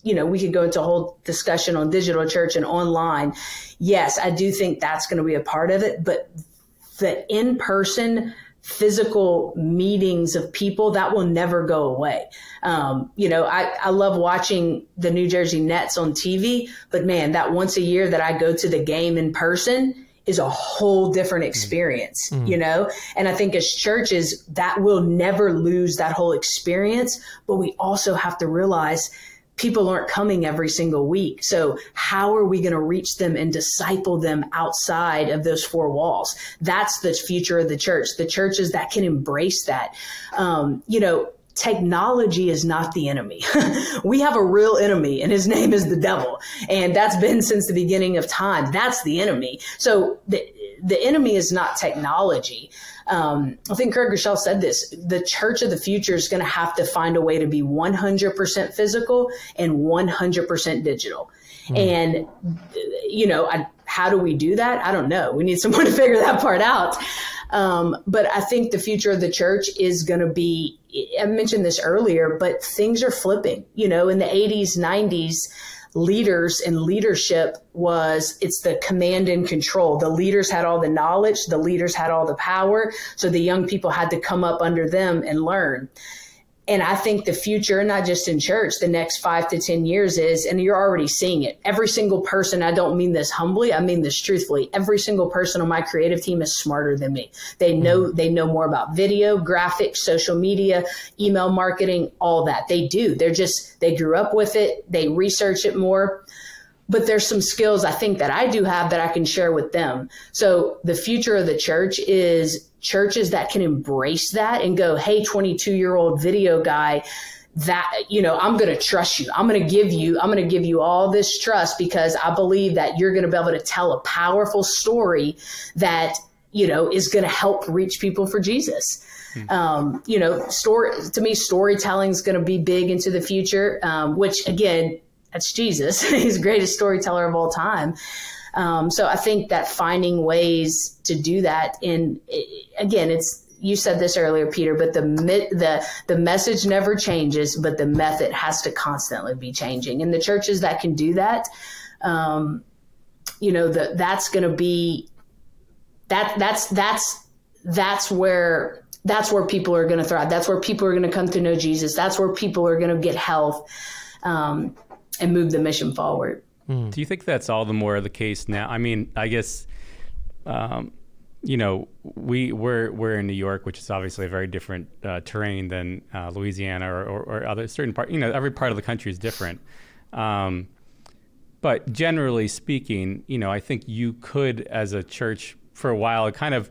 you know, we could go into a whole discussion on digital church and online. Yes, I do think that's going to be a part of it. But the in person physical meetings of people that will never go away. Um, you know, I, I love watching the New Jersey Nets on TV, but man, that once a year that I go to the game in person is a whole different mm. experience, mm. you know? And I think as churches, that will never lose that whole experience, but we also have to realize people aren't coming every single week. So how are we going to reach them and disciple them outside of those four walls? That's the future of the church. The churches that can embrace that. Um, you know, technology is not the enemy. we have a real enemy and his name is the devil. And that's been since the beginning of time. That's the enemy. So the, the enemy is not technology. Um, I think Craig Groeschel said this the church of the future is going to have to find a way to be 100% physical and 100% digital. Mm. And, you know, I, how do we do that? I don't know. We need someone to figure that part out. Um, but I think the future of the church is going to be, I mentioned this earlier, but things are flipping. You know, in the 80s, 90s, leaders and leadership was it's the command and control. The leaders had all the knowledge, the leaders had all the power. So the young people had to come up under them and learn. And I think the future, not just in church, the next five to 10 years is, and you're already seeing it. Every single person, I don't mean this humbly, I mean this truthfully. Every single person on my creative team is smarter than me. They know, mm-hmm. they know more about video, graphics, social media, email marketing, all that. They do. They're just, they grew up with it. They research it more but there's some skills I think that I do have that I can share with them. So the future of the church is churches that can embrace that and go, Hey, 22 year old video guy, that, you know, I'm going to trust you. I'm going to give you, I'm going to give you all this trust because I believe that you're going to be able to tell a powerful story that, you know, is going to help reach people for Jesus. Hmm. Um, you know, story to me, storytelling is going to be big into the future, um, which again, that's Jesus. He's the greatest storyteller of all time. Um, so I think that finding ways to do that, in again, it's you said this earlier, Peter, but the the the message never changes, but the method has to constantly be changing. And the churches that can do that, um, you know, the, that's going to be that that's that's that's where that's where people are going to thrive. That's where people are going to come to know Jesus. That's where people are going to get health um, and move the mission forward. Mm. Do you think that's all the more the case now? I mean, I guess, um, you know, we we're we're in New York, which is obviously a very different uh, terrain than uh, Louisiana or, or, or, other certain part. You know, every part of the country is different. Um, but generally speaking, you know, I think you could, as a church, for a while, kind of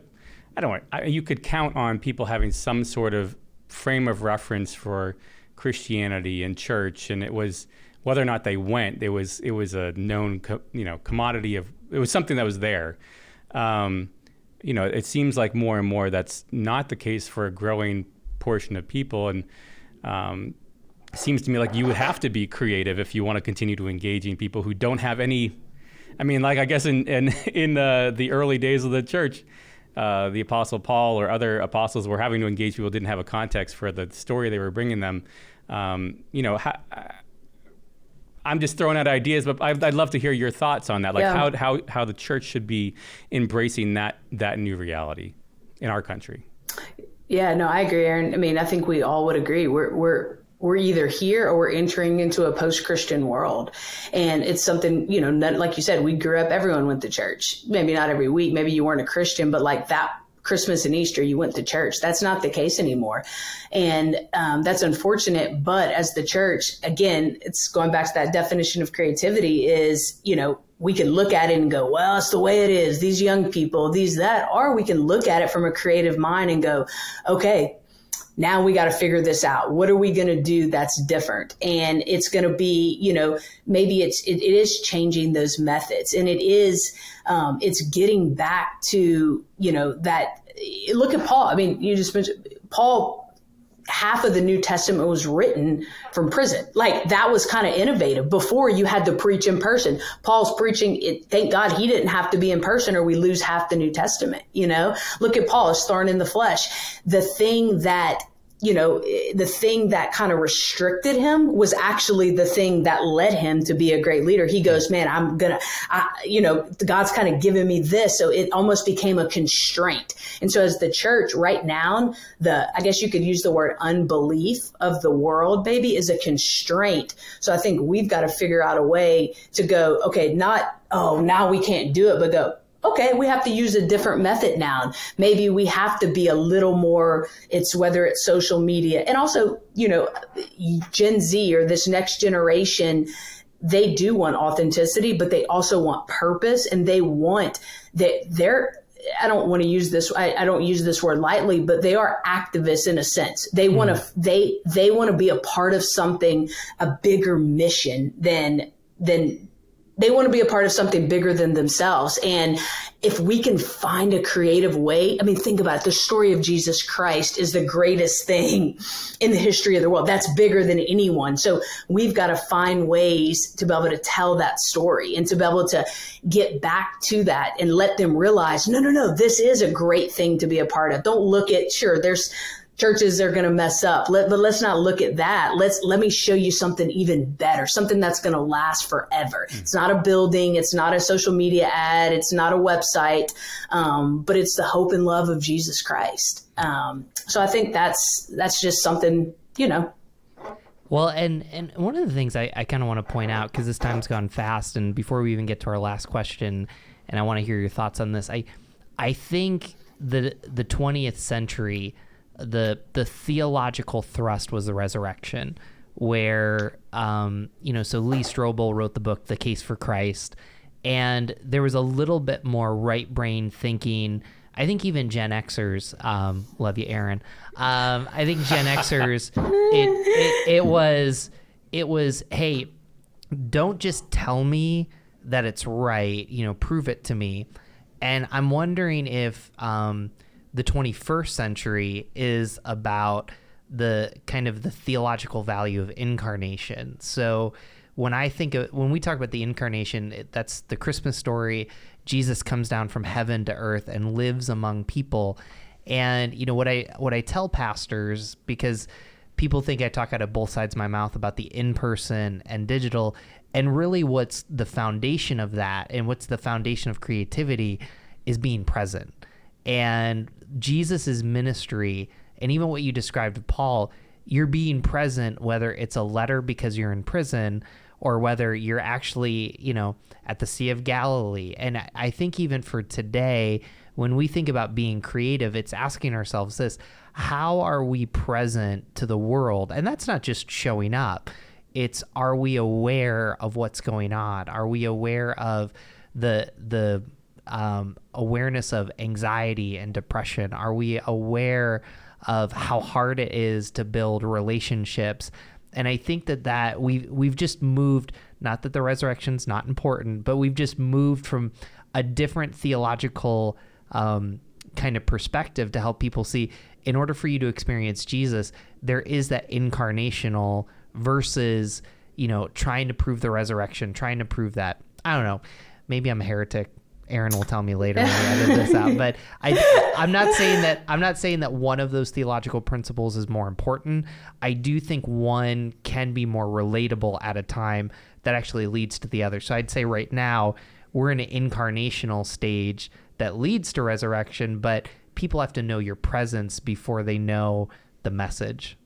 I don't know, you could count on people having some sort of frame of reference for Christianity and church, and it was whether or not they went, it was it was a known co- you know commodity of it was something that was there. Um, you know, it seems like more and more that's not the case for a growing portion of people, and um, seems to me like you would have to be creative if you want to continue to engaging people who don't have any. I mean, like I guess in in in the the early days of the church, uh, the Apostle Paul or other apostles were having to engage people who didn't have a context for the story they were bringing them. Um, you know, ha- I'm just throwing out ideas, but I'd, I'd, love to hear your thoughts on that. Like yeah. how, how, how the church should be embracing that, that new reality in our country. Yeah, no, I agree, Aaron. I mean, I think we all would agree. We're, we're, we're either here or we're entering into a post-Christian world. And it's something, you know, like you said, we grew up, everyone went to church. Maybe not every week. Maybe you weren't a Christian, but like that Christmas and Easter, you went to church. That's not the case anymore. And um, that's unfortunate. But as the church, again, it's going back to that definition of creativity is, you know, we can look at it and go, well, it's the way it is. These young people, these, that, or we can look at it from a creative mind and go, okay, now we got to figure this out. What are we going to do that's different? And it's going to be, you know, maybe it's, it, it is changing those methods and it is, um, it's getting back to, you know, that look at Paul. I mean, you just mentioned Paul half of the New Testament was written from prison. Like that was kind of innovative. Before you had to preach in person. Paul's preaching it, thank God he didn't have to be in person or we lose half the New Testament, you know? Look at Paul, his thorn in the flesh. The thing that you know, the thing that kind of restricted him was actually the thing that led him to be a great leader. He goes, man, I'm gonna, I, you know, God's kind of given me this. So it almost became a constraint. And so as the church right now, the, I guess you could use the word unbelief of the world, baby, is a constraint. So I think we've got to figure out a way to go, okay, not, oh, now we can't do it, but go, okay, we have to use a different method now. Maybe we have to be a little more, it's whether it's social media and also, you know, Gen Z or this next generation, they do want authenticity, but they also want purpose and they want that they're, I don't want to use this. I, I, don't use this word lightly, but they are activists in a sense. They want to. Mm-hmm. They they want to be a part of something, a bigger mission than than they want to be a part of something bigger than themselves. And if we can find a creative way, I mean, think about it. The story of Jesus Christ is the greatest thing in the history of the world. That's bigger than anyone. So we've got to find ways to be able to tell that story and to be able to get back to that and let them realize, no, no, no, this is a great thing to be a part of. Don't look at, sure, there's, churches are going to mess up. Let, but let's not look at that. Let's let me show you something even better, something that's going to last forever. Mm. It's not a building, it's not a social media ad, it's not a website, um, but it's the hope and love of Jesus Christ. Um, so I think that's that's just something you know. Well, and and one of the things I, I kind of want to point out because this time's gone fast, and before we even get to our last question, and I want to hear your thoughts on this. I I think the the 20th century the the theological thrust was the resurrection, where um, you know, so Lee Strobel wrote the book The Case for Christ, and there was a little bit more right brain thinking. I think even Gen Xers, um, love you, Aaron. Um, I think Gen Xers, it, it, it was it was hey, don't just tell me that it's right. You know, prove it to me. And I'm wondering if um, the 21st century is about the kind of the theological value of incarnation. So when I think of when we talk about the incarnation, it, that's the Christmas story. Jesus comes down from heaven to earth and lives among people. And you know what I what I tell pastors because people think I talk out of both sides of my mouth about the in-person and digital and really what's the foundation of that and what's the foundation of creativity is being present. And Jesus's ministry and even what you described of Paul, you're being present whether it's a letter because you're in prison or whether you're actually, you know, at the Sea of Galilee. And I think even for today, when we think about being creative, it's asking ourselves this how are we present to the world? And that's not just showing up, it's are we aware of what's going on? Are we aware of the, the, um, awareness of anxiety and depression? Are we aware of how hard it is to build relationships? And I think that that we we've just moved. Not that the resurrection's not important, but we've just moved from a different theological um, kind of perspective to help people see. In order for you to experience Jesus, there is that incarnational versus you know trying to prove the resurrection, trying to prove that. I don't know. Maybe I'm a heretic Aaron will tell me later when we edit this out. But I, I'm not saying that I'm not saying that one of those theological principles is more important. I do think one can be more relatable at a time that actually leads to the other. So I'd say right now we're in an incarnational stage that leads to resurrection, but people have to know your presence before they know the message.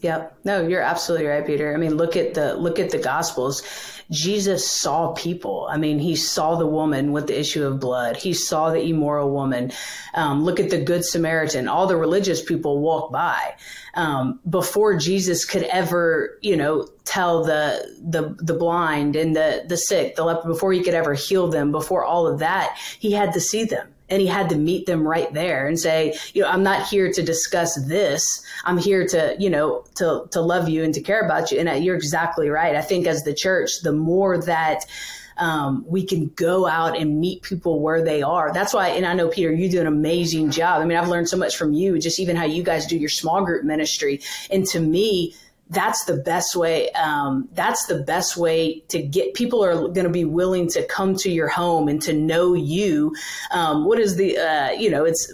Yep. No, you're absolutely right, Peter. I mean, look at the look at the gospels. Jesus saw people. I mean, he saw the woman with the issue of blood. He saw the immoral woman. Um, look at the good Samaritan. All the religious people walk by um, before Jesus could ever, you know, tell the the the blind and the the sick, the leper, before he could ever heal them. Before all of that, he had to see them and he had to meet them right there and say, you know, I'm not here to discuss this. I'm here to, you know, to to love you and to care about you. And uh, you're exactly right. I think as the church, the more that um, we can go out and meet people where they are. That's why, and I know Peter, you do an amazing job. I mean, I've learned so much from you, just even how you guys do your small group ministry. And to me, that's the best way. Um, that's the best way to get people are going to be willing to come to your home and to know you. Um, what is the, uh, you know, it's,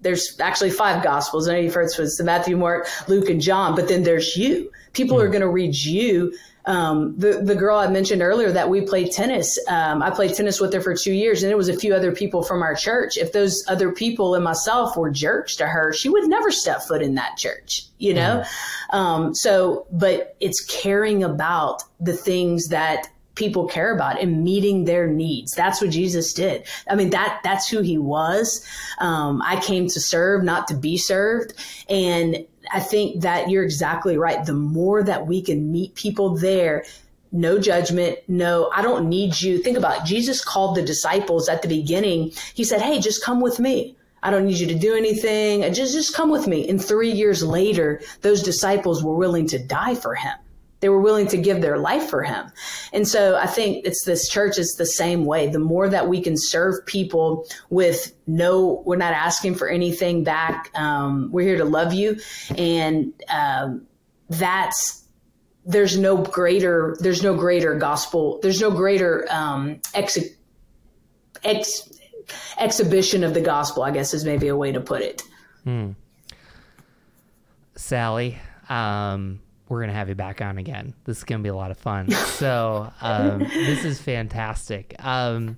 there's actually five gospels. I know you've heard it's Matthew, Mark, Luke, and John, but then there's you. People mm. are going to read you um, the the girl I mentioned earlier that we played tennis. Um, I played tennis with her for two years, and it was a few other people from our church. If those other people and myself were jerks to her, she would never step foot in that church. You know, mm. um, so but it's caring about the things that people care about and meeting their needs. That's what Jesus did. I mean, that that's who he was. Um, I came to serve, not to be served. And I think that you're exactly right. The more that we can meet people there, no judgment, no, I don't need you. Think about it. Jesus called the disciples at the beginning. He said, Hey, just come with me. I don't need you to do anything. Just, just come with me. And three years later, those disciples were willing to die for him. They were willing to give their life for him. And so I think it's this church is the same way. The more that we can serve people with no, we're not asking for anything back. Um, we're here to love you. And um, that's, there's no greater, there's no greater gospel, there's no greater um, ex, ex, exhibition of the gospel, I guess is maybe a way to put it. Hmm. Sally, um, we're gonna have you back on again. This is gonna be a lot of fun. So um, this is fantastic. Um,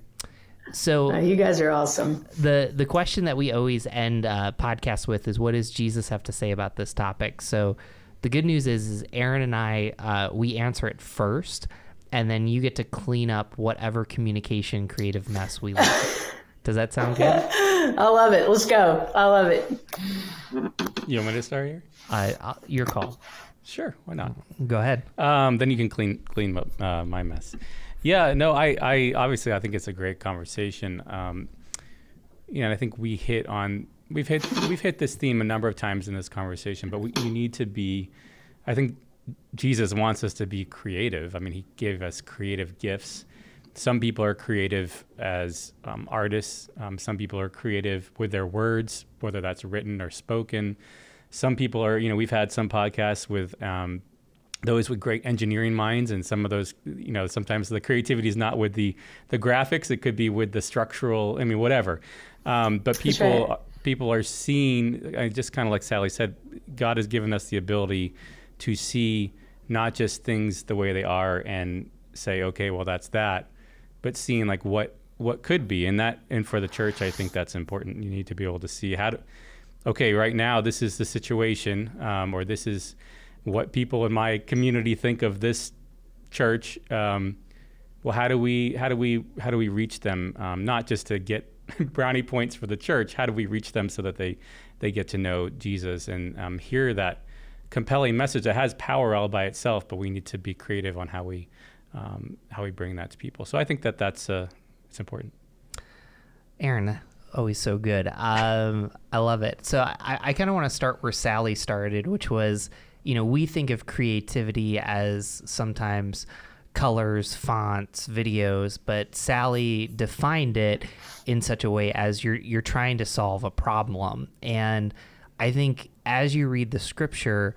so you guys are awesome. The the question that we always end uh, podcasts with is, what does Jesus have to say about this topic? So the good news is, is Aaron and I uh, we answer it first, and then you get to clean up whatever communication creative mess we leave. Does that sound good? I love it. Let's go. I love it. You want me to start here? Uh, uh your call. Sure, why not? Go ahead. Um, then you can clean clean uh, my mess. Yeah, no, I, I obviously I think it's a great conversation. Um, you know, I think we hit on we've hit we've hit this theme a number of times in this conversation, but we, we need to be. I think Jesus wants us to be creative. I mean, He gave us creative gifts. Some people are creative as um, artists. Um, some people are creative with their words, whether that's written or spoken some people are, you know, we've had some podcasts with um, those with great engineering minds, and some of those, you know, sometimes the creativity is not with the the graphics; it could be with the structural. I mean, whatever. Um, but people right. people are seeing, just kind of like Sally said, God has given us the ability to see not just things the way they are and say, okay, well, that's that, but seeing like what what could be, and that, and for the church, I think that's important. You need to be able to see how to okay, right now this is the situation, um, or this is what people in my community think of this church. Um, well, how do we how do we how do we reach them? Um, not just to get brownie points for the church. How do we reach them so that they they get to know Jesus and um, hear that compelling message that has power all by itself? But we need to be creative on how we um, how we bring that to people. So I think that that's uh, it's important. Aaron, always so good. Um, I love it. So I, I kind of want to start where Sally started, which was, you know, we think of creativity as sometimes colors, fonts, videos, but Sally defined it in such a way as you're you're trying to solve a problem. And I think as you read the scripture,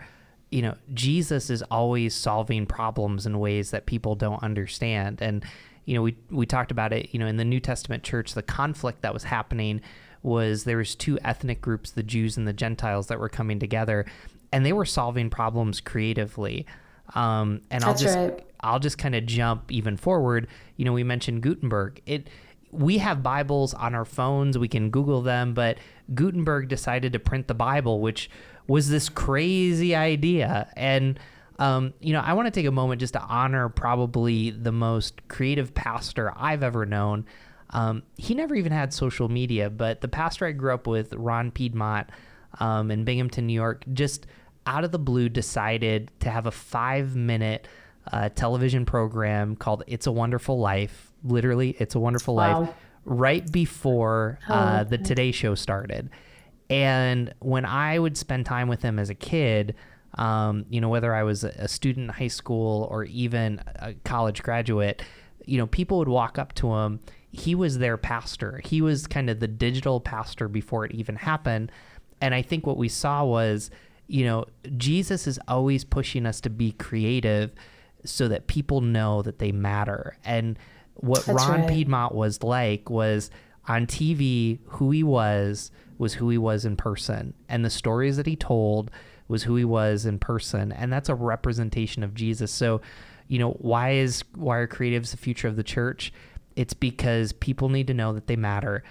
you know, Jesus is always solving problems in ways that people don't understand. And you know, we we talked about it, you know, in the New Testament church, the conflict that was happening was there was two ethnic groups, the Jews and the Gentiles that were coming together and they were solving problems creatively. Um, and I'll just right. I'll just kind of jump even forward. You know, we mentioned Gutenberg. It we have Bibles on our phones, we can Google them, but Gutenberg decided to print the Bible, which was this crazy idea. And um, you know, I want to take a moment just to honor probably the most creative pastor I've ever known. Um, he never even had social media, but the pastor I grew up with, Ron Piedmont, um, in Binghamton, New York, just out of the blue decided to have a five minute uh, television program called It's a Wonderful Life. Literally, It's a Wonderful wow. Life, right before uh, oh, the Today Show started. And when I would spend time with him as a kid, um, you know, whether I was a student in high school or even a college graduate, you know, people would walk up to him. He was their pastor. He was kind of the digital pastor before it even happened. And I think what we saw was, you know, Jesus is always pushing us to be creative so that people know that they matter. And what That's Ron right. Piedmont was like was on TV, who he was was who he was in person. And the stories that he told was who he was in person. And that's a representation of Jesus. So, you know, why is why are creatives the future of the church? It's because people need to know that they matter.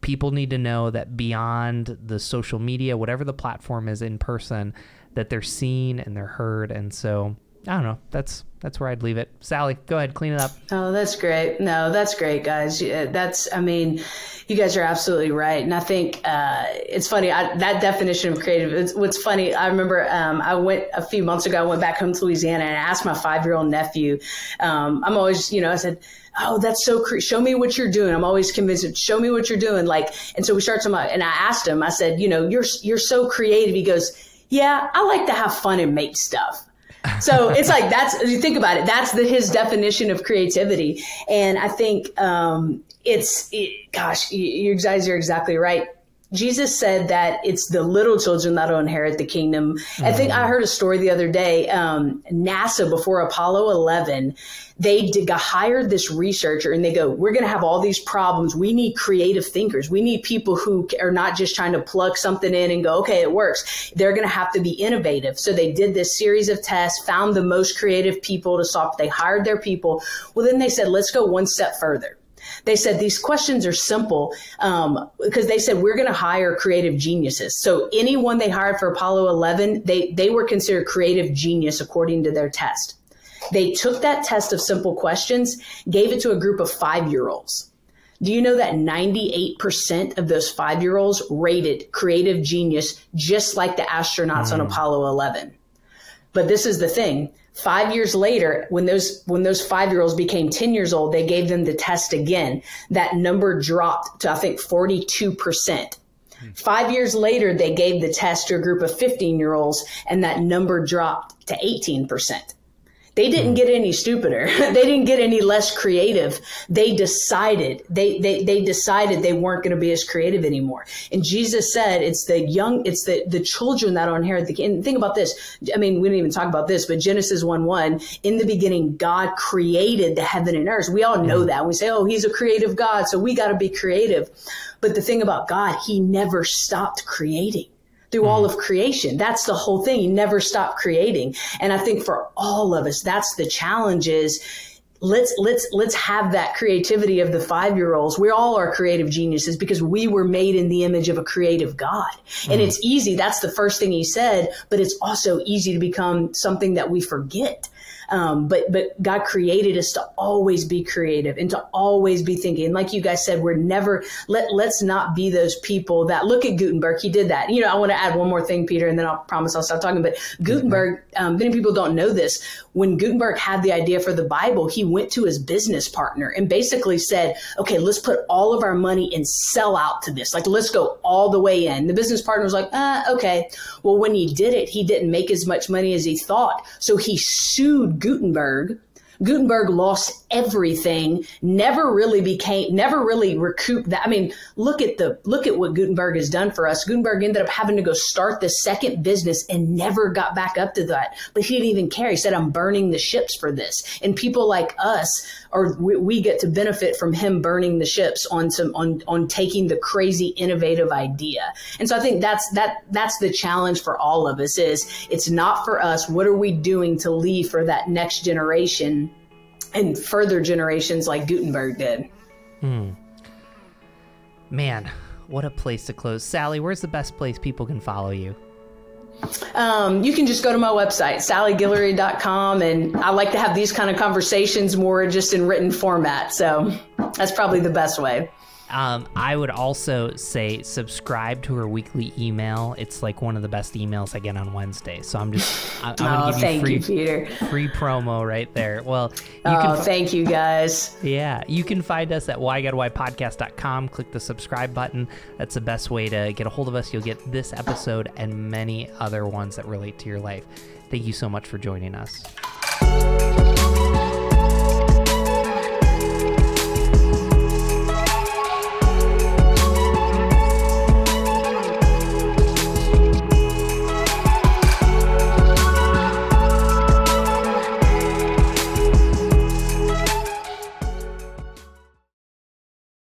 People need to know that beyond the social media, whatever the platform is in person, that they're seen and they're heard. And so I don't know. That's that's where I'd leave it. Sally, go ahead, clean it up. Oh, that's great. No, that's great, guys. That's, I mean, you guys are absolutely right. And I think uh, it's funny I, that definition of creative. It's, what's funny, I remember um, I went a few months ago. I went back home to Louisiana and I asked my five year old nephew. Um, I'm always, you know, I said, "Oh, that's so cre- show me what you're doing." I'm always convinced. Show me what you're doing. Like, and so we start about, and I asked him. I said, "You know, you're you're so creative." He goes, "Yeah, I like to have fun and make stuff." So it's like that's you think about it that's the, his definition of creativity and i think um, it's it, gosh you, you guys are exactly right Jesus said that it's the little children that'll inherit the kingdom. Mm-hmm. I think I mm. heard a story the other day. Um, NASA before Apollo 11, they did, hired this researcher and they go, we're going to have all these problems. We need creative thinkers. We need people who are not just trying to plug something in and go, okay, it works. They're going to have to be innovative. So they did this series of tests, found the most creative people to solve. They hired their people. Well, then they said, let's go one step further they said these questions are simple um, because they said we're going to hire creative geniuses. So anyone they hired for Apollo 11, they they were considered creative genius according to their test. They took that test of simple questions, gave it to a group of five year olds. Do you know that 98% of those five year olds rated creative genius just like the astronauts mm. on Apollo 11? But this is the thing Five years later, when those when those five year olds became ten years old, they gave them the test again. That number dropped to I think forty two percent. Five years later, they gave the test to a group of 15 year olds, and that number dropped to 18 percent. They didn't hmm. get any stupider. they didn't get any less creative. They decided they they they decided they weren't going to be as creative anymore. And Jesus said, "It's the young, it's the the children that will inherit the." And think about this. I mean, we didn't even talk about this, but Genesis one one. In the beginning, God created the heaven and earth. We all know hmm. that. We say, "Oh, He's a creative God," so we got to be creative. But the thing about God, He never stopped creating through all mm-hmm. of creation. That's the whole thing. You never stop creating. And I think for all of us, that's the challenge is let's let's let's have that creativity of the five year olds we all are creative geniuses because we were made in the image of a creative god and mm. it's easy that's the first thing he said but it's also easy to become something that we forget um, but but God created us to always be creative and to always be thinking. Like you guys said, we're never let let's not be those people that look at Gutenberg. He did that. You know, I want to add one more thing, Peter, and then I'll promise I'll stop talking. But Gutenberg, um, many people don't know this. When Gutenberg had the idea for the Bible, he went to his business partner and basically said, "Okay, let's put all of our money and sell out to this. Like, let's go all the way in." The business partner was like, uh, "Okay." Well, when he did it, he didn't make as much money as he thought, so he sued Gutenberg Gutenberg lost everything, never really became, never really recouped that. I mean, look at the, look at what Gutenberg has done for us. Gutenberg ended up having to go start the second business and never got back up to that. But he didn't even care. He said, I'm burning the ships for this. And people like us, or we, we get to benefit from him burning the ships on some, on, on taking the crazy innovative idea. And so I think that's, that, that's the challenge for all of us is it's not for us. What are we doing to leave for that next generation? And further generations like Gutenberg did. Hmm. Man, what a place to close. Sally, where's the best place people can follow you? Um, you can just go to my website, sallyguillory.com, and I like to have these kind of conversations more just in written format. So that's probably the best way. Um, I would also say subscribe to her weekly email. It's like one of the best emails I get on Wednesday. So I'm just, I, am gonna oh, give you free, you, Peter. free promo right there. Well, you oh, can, thank you guys. Yeah, you can find us at whygodwhypodcast.com. Click the subscribe button. That's the best way to get a hold of us. You'll get this episode and many other ones that relate to your life. Thank you so much for joining us.